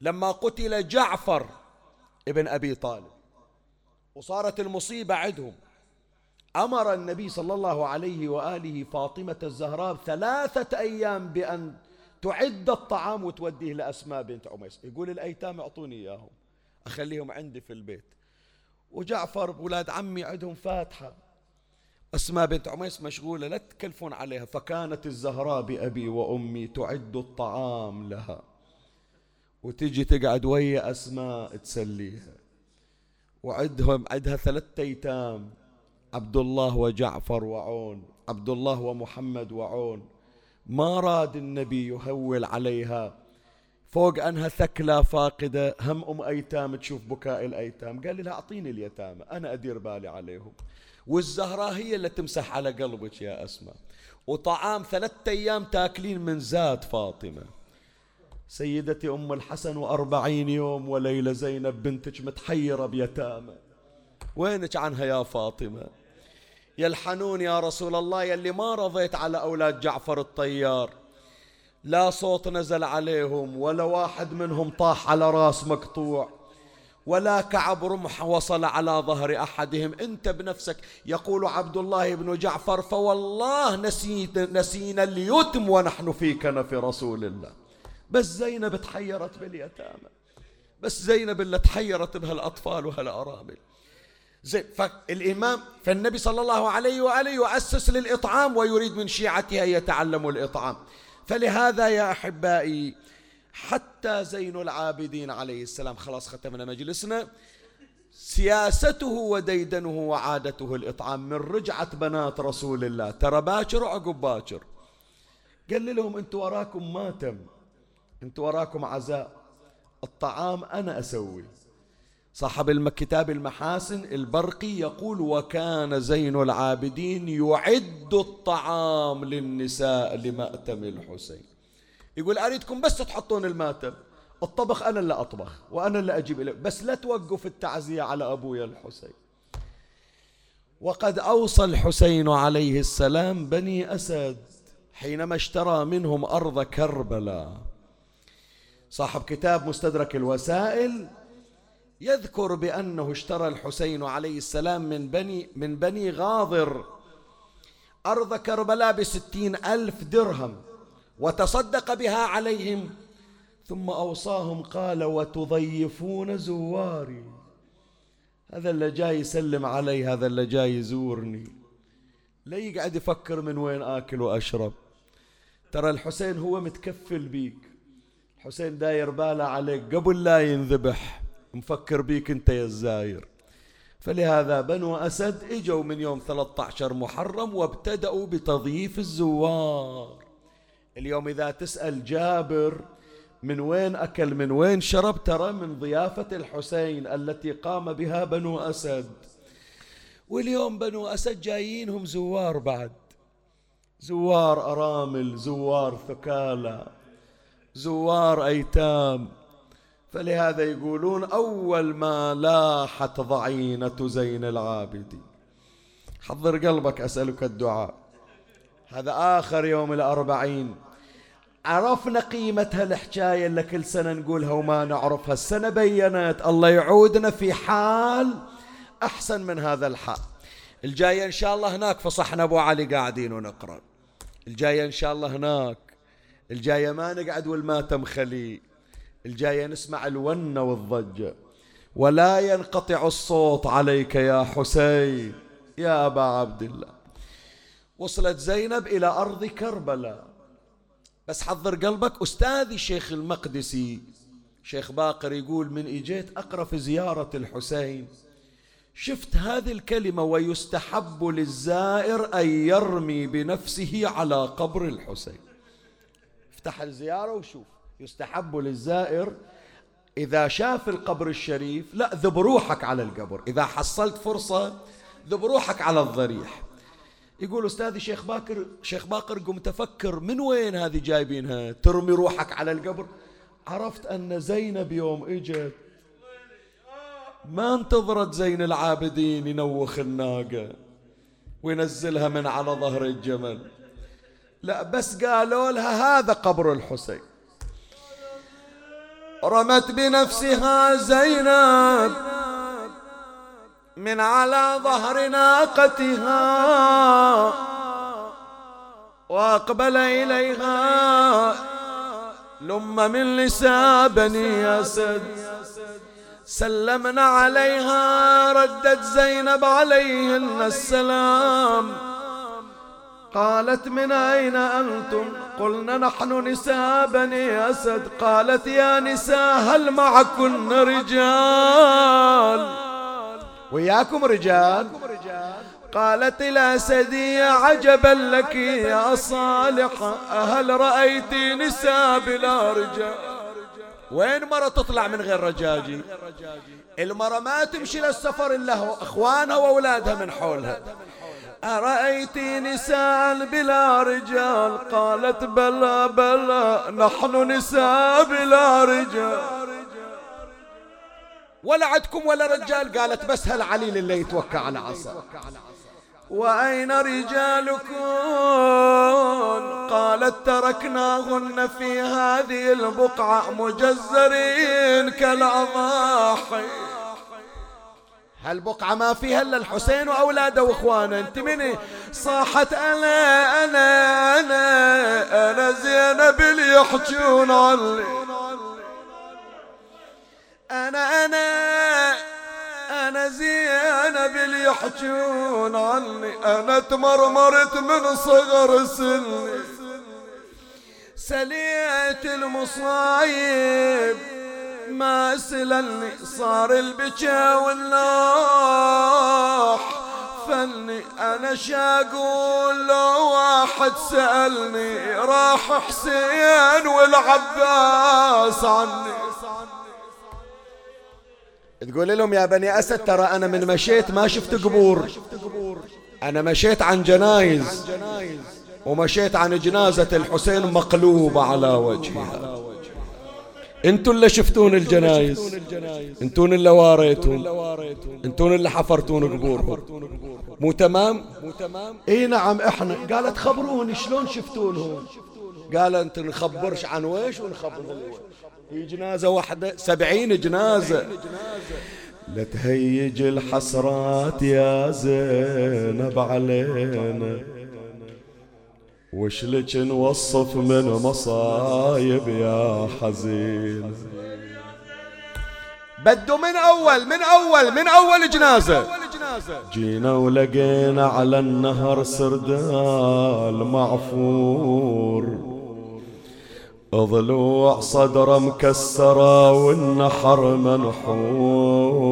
لما قتل جعفر ابن أبي طالب وصارت المصيبة عندهم أمر النبي صلى الله عليه وآله فاطمة الزهراء ثلاثة أيام بأن تعد الطعام وتوديه لأسماء بنت عميس. يقول الأيتام أعطوني إياهم أخليهم عندي في البيت. وجعفر ولاد عمي عندهم فاتحة. أسماء بنت عميس مشغولة لا تكلفون عليها فكانت الزهراء بأبي وأمي تعد الطعام لها. وتجي تقعد ويا أسماء تسليها. وعدهم عندها ثلاثة أيتام عبد الله وجعفر وعون عبد الله ومحمد وعون. ما راد النبي يهول عليها. فوق أنها ثكلى فاقدة هم أم أيتام تشوف بكاء الأيتام. قال لها أعطيني اليتامى أنا أدير بالي عليهم. والزهراء هي اللي تمسح على قلبك يا أسماء. وطعام ثلاثة أيام تاكلين من زاد فاطمة. سيدتي أم الحسن وأربعين يوم وليلة زينب بنتك متحيرة بيتامى وينك عنها يا فاطمة؟ يلحنون يا رسول الله يلي ما رضيت على أولاد جعفر الطيار. لا صوت نزل عليهم ولا واحد منهم طاح على راس مقطوع. ولا كعب رمح وصل على ظهر أحدهم. انت بنفسك. يقول عبد الله بن جعفر فوالله نسيت نسينا اليتم ونحن في كنف رسول الله. بس زينب تحيرت باليتامى. بس زينب اللي تحيرت بهالأطفال وهالارامل زين فالإمام فالنبي صلى الله عليه وآله يؤسس للإطعام ويريد من شيعته أن يتعلموا الإطعام. فلهذا يا أحبائي حتى زين العابدين عليه السلام. خلاص ختمنا مجلسنا. سياسته وديدنه وعادته الإطعام من رجعة بنات رسول الله. ترى باكر وعقب باكر. قال لهم أنتم وراكم ماتم. أنتم وراكم عزاء. الطعام أنا أسوي. صاحب الكتاب المحاسن البرقي يقول وكان زين العابدين يعد الطعام للنساء لمأتم الحسين. يقول أريدكم بس تحطون الماتم. الطبخ أنا اللي أطبخ وأنا اللي أجيب إليه بس لا توقف التعزية على أبويا الحسين. وقد أوصى الحسين عليه السلام بني أسد حينما اشترى منهم أرض كربلاء. صاحب كتاب مستدرك الوسائل يذكر بأنه اشترى الحسين عليه السلام من بني من بني غاضر. أرض كربلاء بستين ألف درهم. وتصدق بها عليهم. ثم أوصاهم قال وتضيفون زواري. هذا اللي جاي يسلم علي هذا اللي جاي يزورني. لا يقعد يفكر من وين آكل وأشرب. ترى الحسين هو متكفل بيك. الحسين داير باله عليك قبل لا ينذبح. مفكر بيك انت يا الزاير. فلهذا بنو أسد إجوا من يوم 13 محرم وابتدأوا بتضييف الزوار. اليوم إذا تسأل جابر من وين أكل من وين شرب ترى من ضيافة الحسين التي قام بها بنو أسد. واليوم بنو أسد جايينهم زوار بعد. زوار أرامل زوار ثكالى زوار أيتام. فلهذا يقولون أول ما لاحت ضعينة زين العابدين حضر قلبك أسألك الدعاء. هذا آخر يوم الأربعين. عرفنا قيمة هالحكاية اللي كل سنة نقولها وما نعرفها. السنة بينت. الله يعودنا في حال أحسن من هذا الحال. الجاية إن شاء الله هناك فصحنا أبو علي قاعدين ونقرأ. الجاية إن شاء الله هناك. الجاية ما نقعد والماتم خلي. الجاية نسمع الونة والضجة ولا ينقطع الصوت عليك يا حسين يا أبا عبد الله. وصلت زينب إلى أرض كربلاء. بس حضر قلبك. أستاذي الشيخ المقدسي شيخ باقر يقول من إجيت أقرأ في زيارة الحسين. شفت هذه الكلمة ويستحب للزائر أن يرمي بنفسه على قبر الحسين. افتح الزيارة وشوف. يستحب للزائر إذا شاف القبر الشريف لا ذب روحك على القبر. إذا حصلت فرصة ذب روحك على الضريح. يقول أستاذي شيخ باكر شيخ باكر قمت أفكر من وين هذه جايبينها؟ ترمي روحك على القبر. عرفت أن زينب يوم إجت ما انتظرت زين العابدين ينوخ الناقة وينزلها من على ظهر الجمل. لا بس قالوا لها هذا قبر الحسين. رمت بنفسها زينب. من على ظهر ناقتها وأقبل إليها لم من لسى بني اسد سلمنا عليها ردت زينب عليهن السلام. قالت من أين أنتم؟ قلنا نحن نساء بني أسد قالت يا نساء هل معكن رجال؟ وياكم رجال. قالت الأسدية عجبا لك يا صالحة هل رأيت نساء بلا رجال. وين مرة تطلع من غير رجاجي؟ المرة ما تمشي للسفر إلا هو أخوانها وأولادها من حولها. أرأيت نساء بلا رجال؟ قالت بلى بلى نحن نساء بلا رجال. ولا عندكم ولا رجال قالت بس هالعليل اللي يتوكى على عصا؟ وأين رجالكم؟ قالت تركناهن في هذه البقعة مجزرين كالأضاحي. هالبقعة ما فيها إلا الحسين وأولاده وإخوانه. أنت مني؟ صاحت أنا أنا أنا أنا زينب اللي يحجون عني أنا أنا أنا زينب اللي يحجون عني. أنا تمرمرت من صغر سني. سليت المصايب ما سلني صار البكا والنوح فني أنا شاقول لو واحد سألني راح حسين والعباس عني. تقول لهم يا بني أسد ترى أنا من مشيت ما شفت قبور. أنا مشيت عن جنايز ومشيت عن جنازة الحسين مقلوبة على وجهها. أنتوا اللي شفتون الجنايز أنتوا اللي واريتون أنتوا اللي حفرتون قبورهم مو تمام؟ إي نعم إحنا. قالت خبروني شلون شفتونهم؟ قال انت نخبرش عن ويش ونخبرهم. في جنازة واحدة سبعين جنازة. لا تهيج الحسرات يا زينب علينا. وش لك نوصف من مصايب يا حزين؟ بدو من أول من أول من أول جنازة. جينا ولقينا على النهر سردال معفور. ضلوع صدره مكسرة والنحر منحور.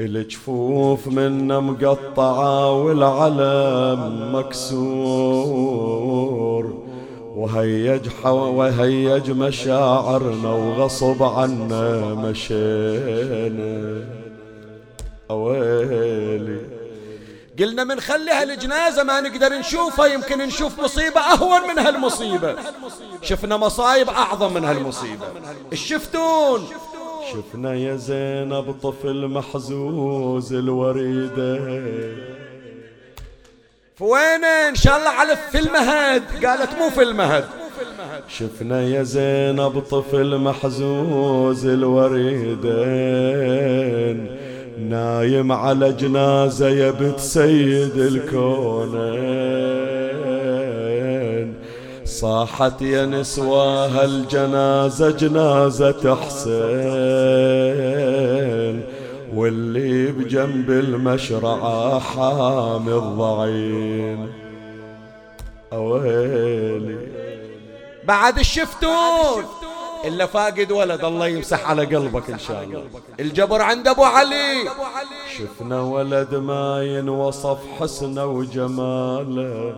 الجفوف منا مقطعة والعلم مكسور. وهيج وهيج مشاعرنا وغصب عنا مشينا. أويلي. قلنا من خلي هالجنازة ما نقدر نشوفها يمكن نشوف مصيبة أهون من هالمصيبة. شفنا مصايب أعظم من هالمصيبة. شفتون؟ شفنا يا زينب طفل محزوز الوريدة. فوين إن شاء الله على في المهد قالت مو في المهد شفنا يا زينب طفل محزوز الوريدين نايم على جنازة يا بنت سيد الكونين. صاحت يا نسوى هالجنازة جنازة حسين. واللي بجنب المشرعة حامي الضعين. أويلي. بعد الشفتون. إلا فاقد ولد الله يمسح على قلبك إن شاء الله. الجبر عند أبو علي. شفنا ولد ما ينوصف حسنه وجماله.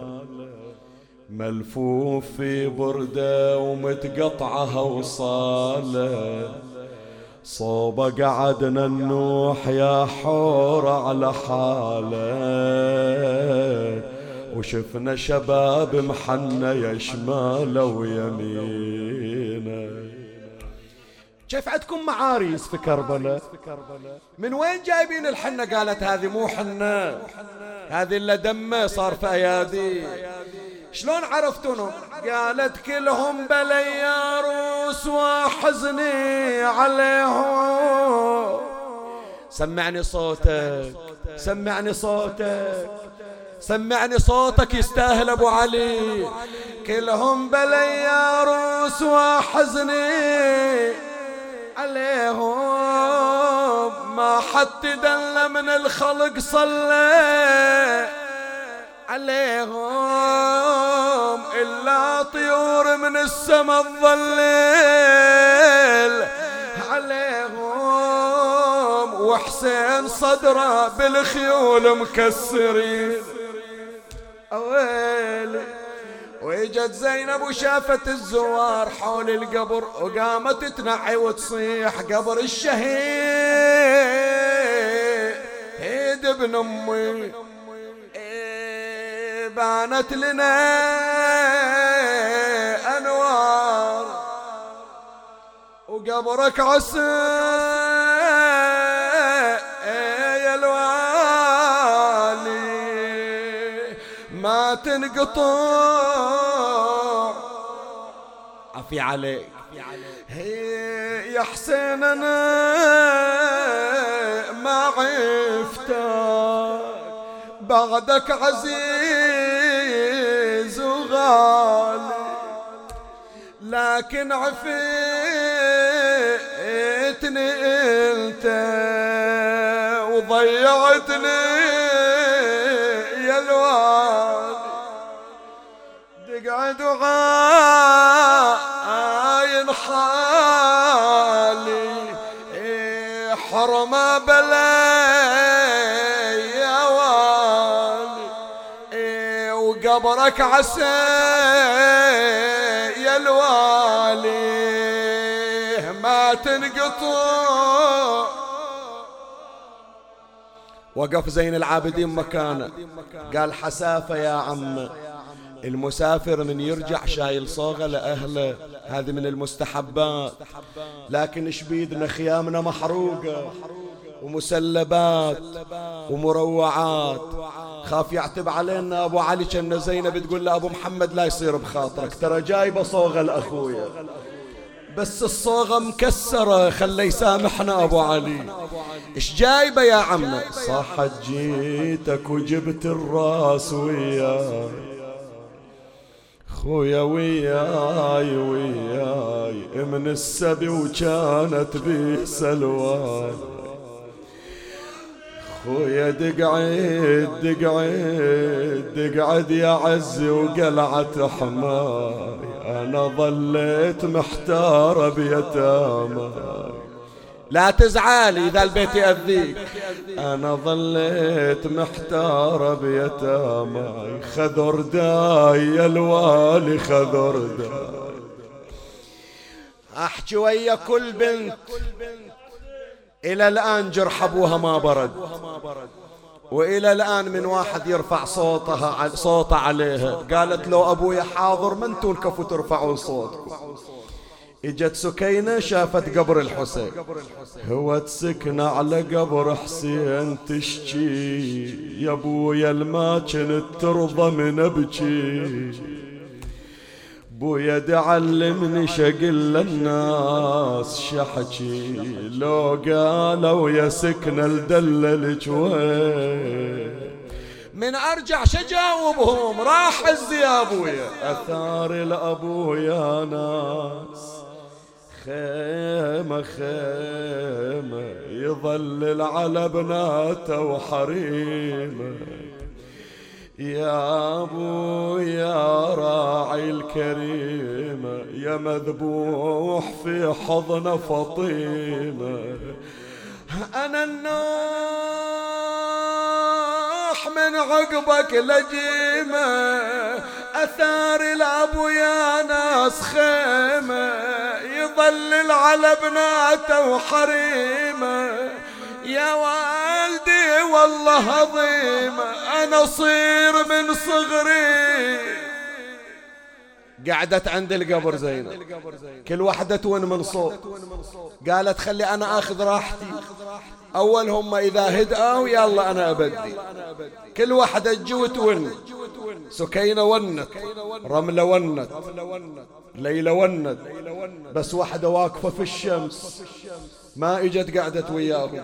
ملفوف في بردة ومتقطعة وصالة. صوبة قعدنا النوح يا حور على حالة. وشفنا شباب محنة يا شمالة ويمينه كيف عندكم معاريس في كربلاء من وين جايبين الحنة؟ قالت هذه مو حنة. هذه اللي دمه صار في أيادي. شلون عرفتونهم قالت كلهم بليارون روس وحزني عليهم. سمعني صوتك سمعني صوتك سمعني صوتك يستاهل أبو علي. كلهم بلي يا روس وحزني عليهم. ما حد دل من الخلق صلى عليهم. إلا طيور من السما الظليل. عليهم. وحسين صدره بالخيول مكسرين. أويلي. وإجت زينب وشافت الزوار حول القبر وقامت تنعي وتصيح قبر الشهيد. ابن أمي بانت لنا أنوار. وقبرك عسى ما تنقطع عفي عليك. هي يا حسين أنا ما عفتك. بعدك عزيز وغالي. لكن عفيتني أنت وضيعتني يا الوالي. وعاين حالي إيه حرمه بلاي قبرك عسى يا الوالي. ما تنقطع. وقف زين العابدين مكانه. قال حسافة يا عم. المسافر من يرجع شايل صوغة لأهله. هذه من المستحبات. لكن شبيدنا خيامنا محروقة ومسلبات ومروعات. خاف يعتب علينا أبو علي كأن زينب تقول له أبو محمد لا يصير بخاطرك. ترى جايبة صوغة لأخويا. بس الصوغة مكسرة. خلي يسامحنا أبو علي. إيش جايبة يا عم؟ صح جيتك وجبت الراس وياي. خويا وياي وياي. من السبي وكانت بيه سلواي خويا دقعد دقعد دقعد يا عزي وقلعة حماي. أنا ظليت محتار بيتامى لا تزعل إذا البيت يأذيك. أنا ظليت محتار بيتامى خذر داي يا الوالي خذر داي. أحكي ويا كل بنت إلى الآن جرح أبوها ما برد. وإلى الآن من واحد يرفع صوتها صوته عليها. قالت لو أبويا حاضر من تنكفوا ترفعون صوتكم؟ إجت سكينة شافت قبر الحسين. هو تسكن على قبر حسين تشكي. يا ابويا الما كنت ترضى من ابكي بويا دعلمني شقل للناس شحكي. لو قالوا يا سكن الدلل وين من أرجع شجاوبهم راح عزي يا ابويا أثار الابويا ناس. خيمة خيمة يظلل على بناته وحريمه يا أبو يا راعي الكريمة يا مذبوح في حضن فطيمة. أنا النوح من عقبك لجيمة. أثار الأبو يا ناس خيمة يظلل على بناته وحريمه يا والدي والله عظيم أنا صير من صغري. قعدت عند القبر زينب. كل واحدة تون من صوت. قالت خلي أنا أخذ راحتي. أول هم إذا هدأوا يلا أنا أبدي. كل واحدة تجي وتون سكينة ونت رملة ونت ليلة وند بس واحدة واقفة في الشمس. ما إجت قعدت وياهم.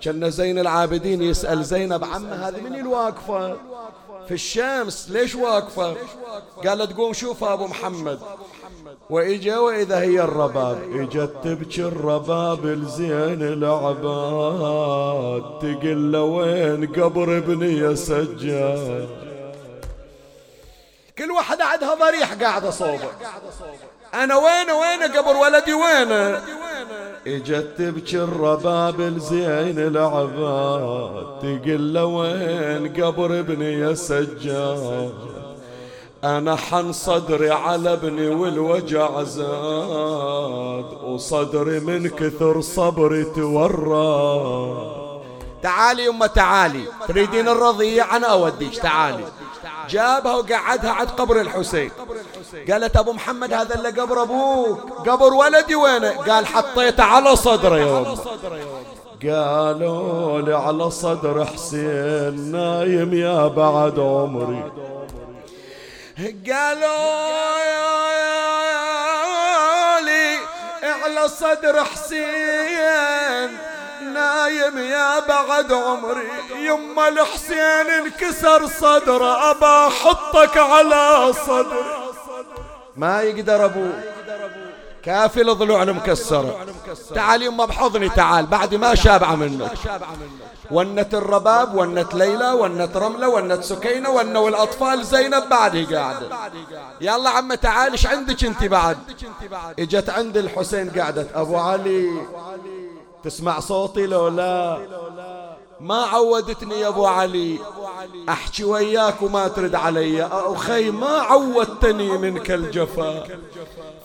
كان زين العابدين يسأل زينب عمها هذه من الواقفة؟ في الشمس ليش واقفة؟ قالت قوم شوف أبو محمد. وإجا وإذا هي الرباب. إجت تبكي الرباب الزين العباد. تقل وين قبر ابني يا سجاد كل واحد عندها ضريح قاعدة صوبة. أنا وين وين قبر ولدي وين؟ اجت تبكي الرباب الزين العباد. تقل وين قبر ابني يا سجاد أنا حن صدري على ابني والوجع زاد وصدري من كثر صبري تورى. تعالي يما تعالي. تريدين الرضيع؟ أنا أوديك تعالي. جابها وقعدها عند قبر الحسين. قالت أبو محمد هذا اللي قبر أبوك. قبر ولدي وينه؟ قال حطيته على صدره ابو قالوا لي على صدر حسين نايم يا بعد عمري. قالوا لي على صدر حسين نايم يا بعد عمري. يما الحسين انكسر صدره أبا أحطك على صدري. ما يقدر أبوه. كافي الضلوع المكسرة تعال يما بحضني تعال بعد ما شابعة منك. ونت الرباب ونت ليلى ونت رملة ونت سكينة ونوا الأطفال زينب بعد قاعدة. يلا عم تعال إيش عندك أنت بعد؟ إجت عند الحسين قعدت أبو علي تسمع صوتي لو لا. ما عودتني يا أبو علي. أحكي وياك وما ترد علي. أخي ما عودتني منك الجفا.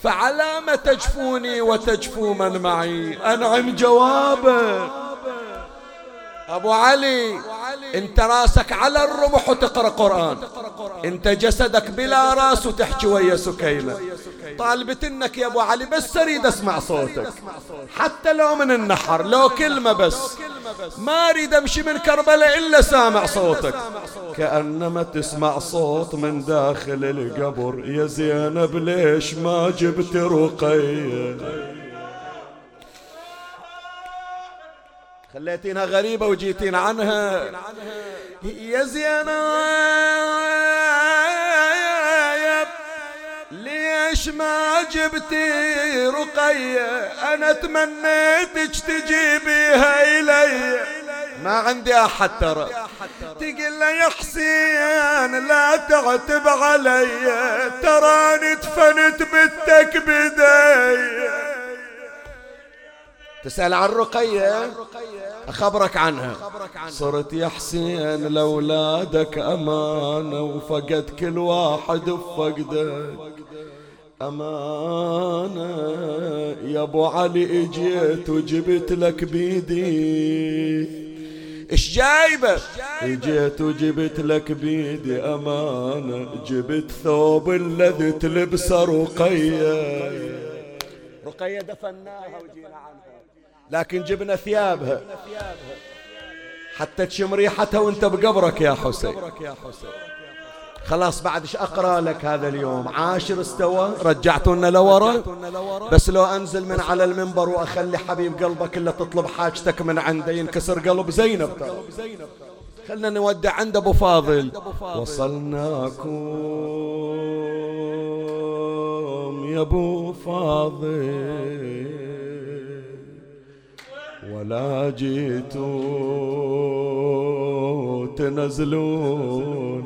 فعلى ما تجفوني وتجفو من معي. أنعم جوابك. أبو علي انت راسك على الرمح وتقرا قرآن. انت جسدك بلا راس وتحكي ويا سكينة. طالبت انك يا أبو علي بس أريد أسمع صوتك. حتى لو من النحر لو كلمة بس. ما أريد أمشي من كربلاء إلا سامع صوتك. كأنما تسمع صوت من داخل القبر. يا زينب ليش ما جبت رقية؟ خليتينها غريبة وجيتين عنها. يا زينب ليش ما جبتي رقية؟ أنا تمنيتك تجيبيها إلي. ما عندي أحد ترى. تقول له يا حسين لا تعتب علي. تراني دفنت بنتك بدي. تسأل عن رقية أخبرك عنها. صرت يا حسين لأولادك أمانة وفقد كل واحد بفقدك. أمانة يا أبو علي إجيت وجبت لك بيدي. إيش جايبة؟ إجيت وجبت لك بيدي. أمانة جبت ثوب الذي تلبسه رقية. رقية دفناها وجينا عنها. لكن جبنا ثيابها. حتى تشم ريحتها وانت بقبرك يا حسين. خلاص بعد إيش أقرأ لك هذا اليوم؟ عاشر استوى. رجعتونا لورا. بس لو أنزل من على المنبر وأخلي حبيب قلبك إلا تطلب حاجتك من عنده ينكسر قلب زينب. خلنا نودع عند أبو فاضل. وصلناكم يا أبو فاضل. ولا جيتوا تنزلون.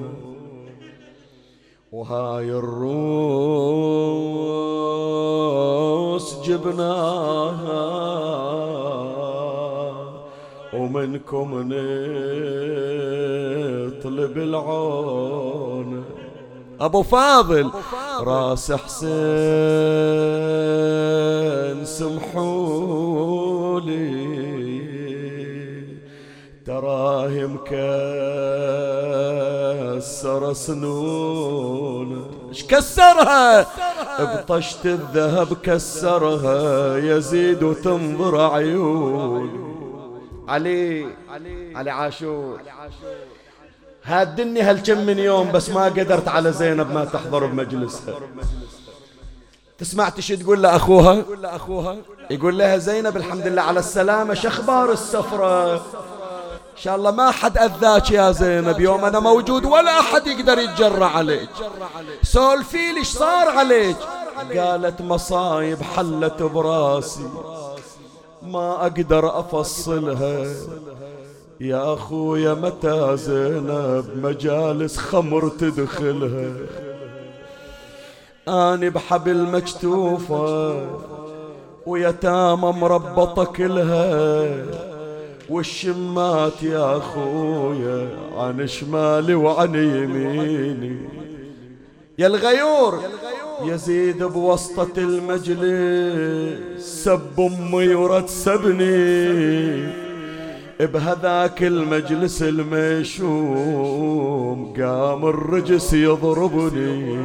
وهاي الروس جبناها ومنكم نطلب العون. أبو فاضل راس حسين سمحولي تراهي مكسر سنون. كسرها؟ بطشت الذهب كسرها يزيد وتنظر عيون. علي علي عاشور. هادني هالكم من يوم بس ما قدرت على زينب ما تحضر بمجلسها. تسمع شو تقول لأخوها؟ يقول لها زينب الحمد لله على السلامة شخبار السفرة؟ إن شاء الله ما حد أذاك يا زينب يوم أنا موجود ولا أحد يقدر يتجرى عليك. سولفي ليش صار عليك؟ قالت مصايب حلت براسي ما أقدر أفصلها. يا أخويا متى زينب مجالس خمر تدخلها؟ أنا بحبل مكتوفة ويتامى مربطة كلها. والشمات يا أخويا عن شمالي وعن يميني. يا الغيور يزيد بوسطة المجلس سب أمي ورد سبني. بهذاك المجلس المشوم قام الرجس يضربني.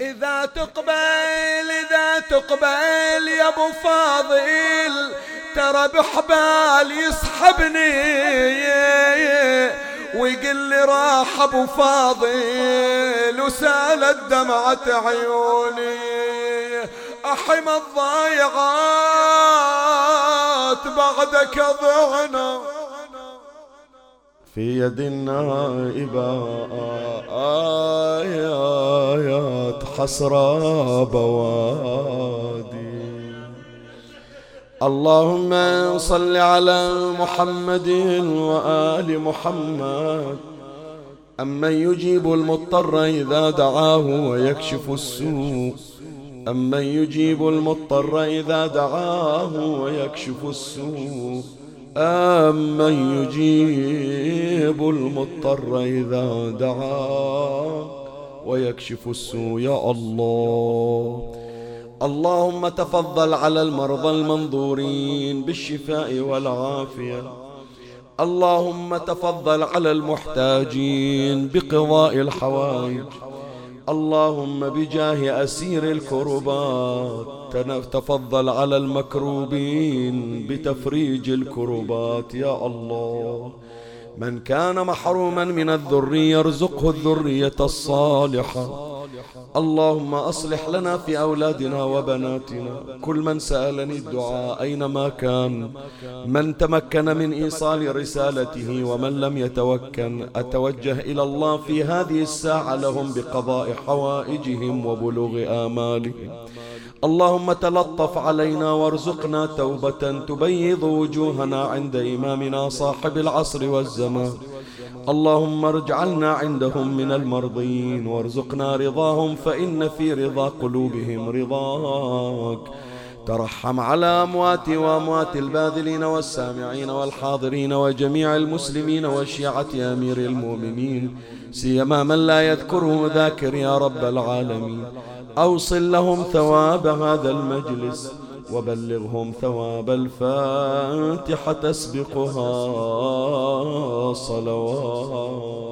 إذا تقبل إذا تقبل يا أبو فاضل ترى بحبال يسحبني. ويقل لي راح أبو فاضل وسالت دمعة عيوني. احم الضايعات بعدك ضعنا. في يد النائبة. آيات حسرى بوادي. اللهم صل على محمد وآل محمد. أمن يجيب المضطر إذا دعاه ويكشف السوء. أمن يجيب المضطر إذا دعاه ويكشف السوء. أمن يجيب المضطر إذا دعاه ويكشف السوء يا الله. اللهم تفضل على المرضى المنظورين بالشفاء والعافية. اللهم تفضل على المحتاجين بقضاء الحوائج. اللهم بجاه أسير الكربات تفضل على المكروبين بتفريج الكربات يا الله. من كان محروما من الذرية ارزقه الذرية الصالحة. اللهم أصلح لنا في أولادنا وبناتنا. كل من سألني الدعاء أينما كان. من تمكن من إيصال رسالته ومن لم يتوكن. أتوجه إلى الله في هذه الساعة لهم بقضاء حوائجهم وبلوغ آمالهم. اللهم تلطف علينا وارزقنا توبة تبيض وجوهنا عند إمامنا صاحب العصر والزمان. اللهم ارجعلنا عندهم من المرضين. وارزقنا رضاهم فإن في رضا قلوبهم رضاك. ترحم على أمواتي وأموات الباذلين والسامعين والحاضرين وجميع المسلمين وشيعة أمير المؤمنين. سيما من لا يذكره ذاكر يا رب العالمين. أوصل لهم ثواب هذا المجلس وبلغهم ثواب الفاتحة تسبقها صلوات.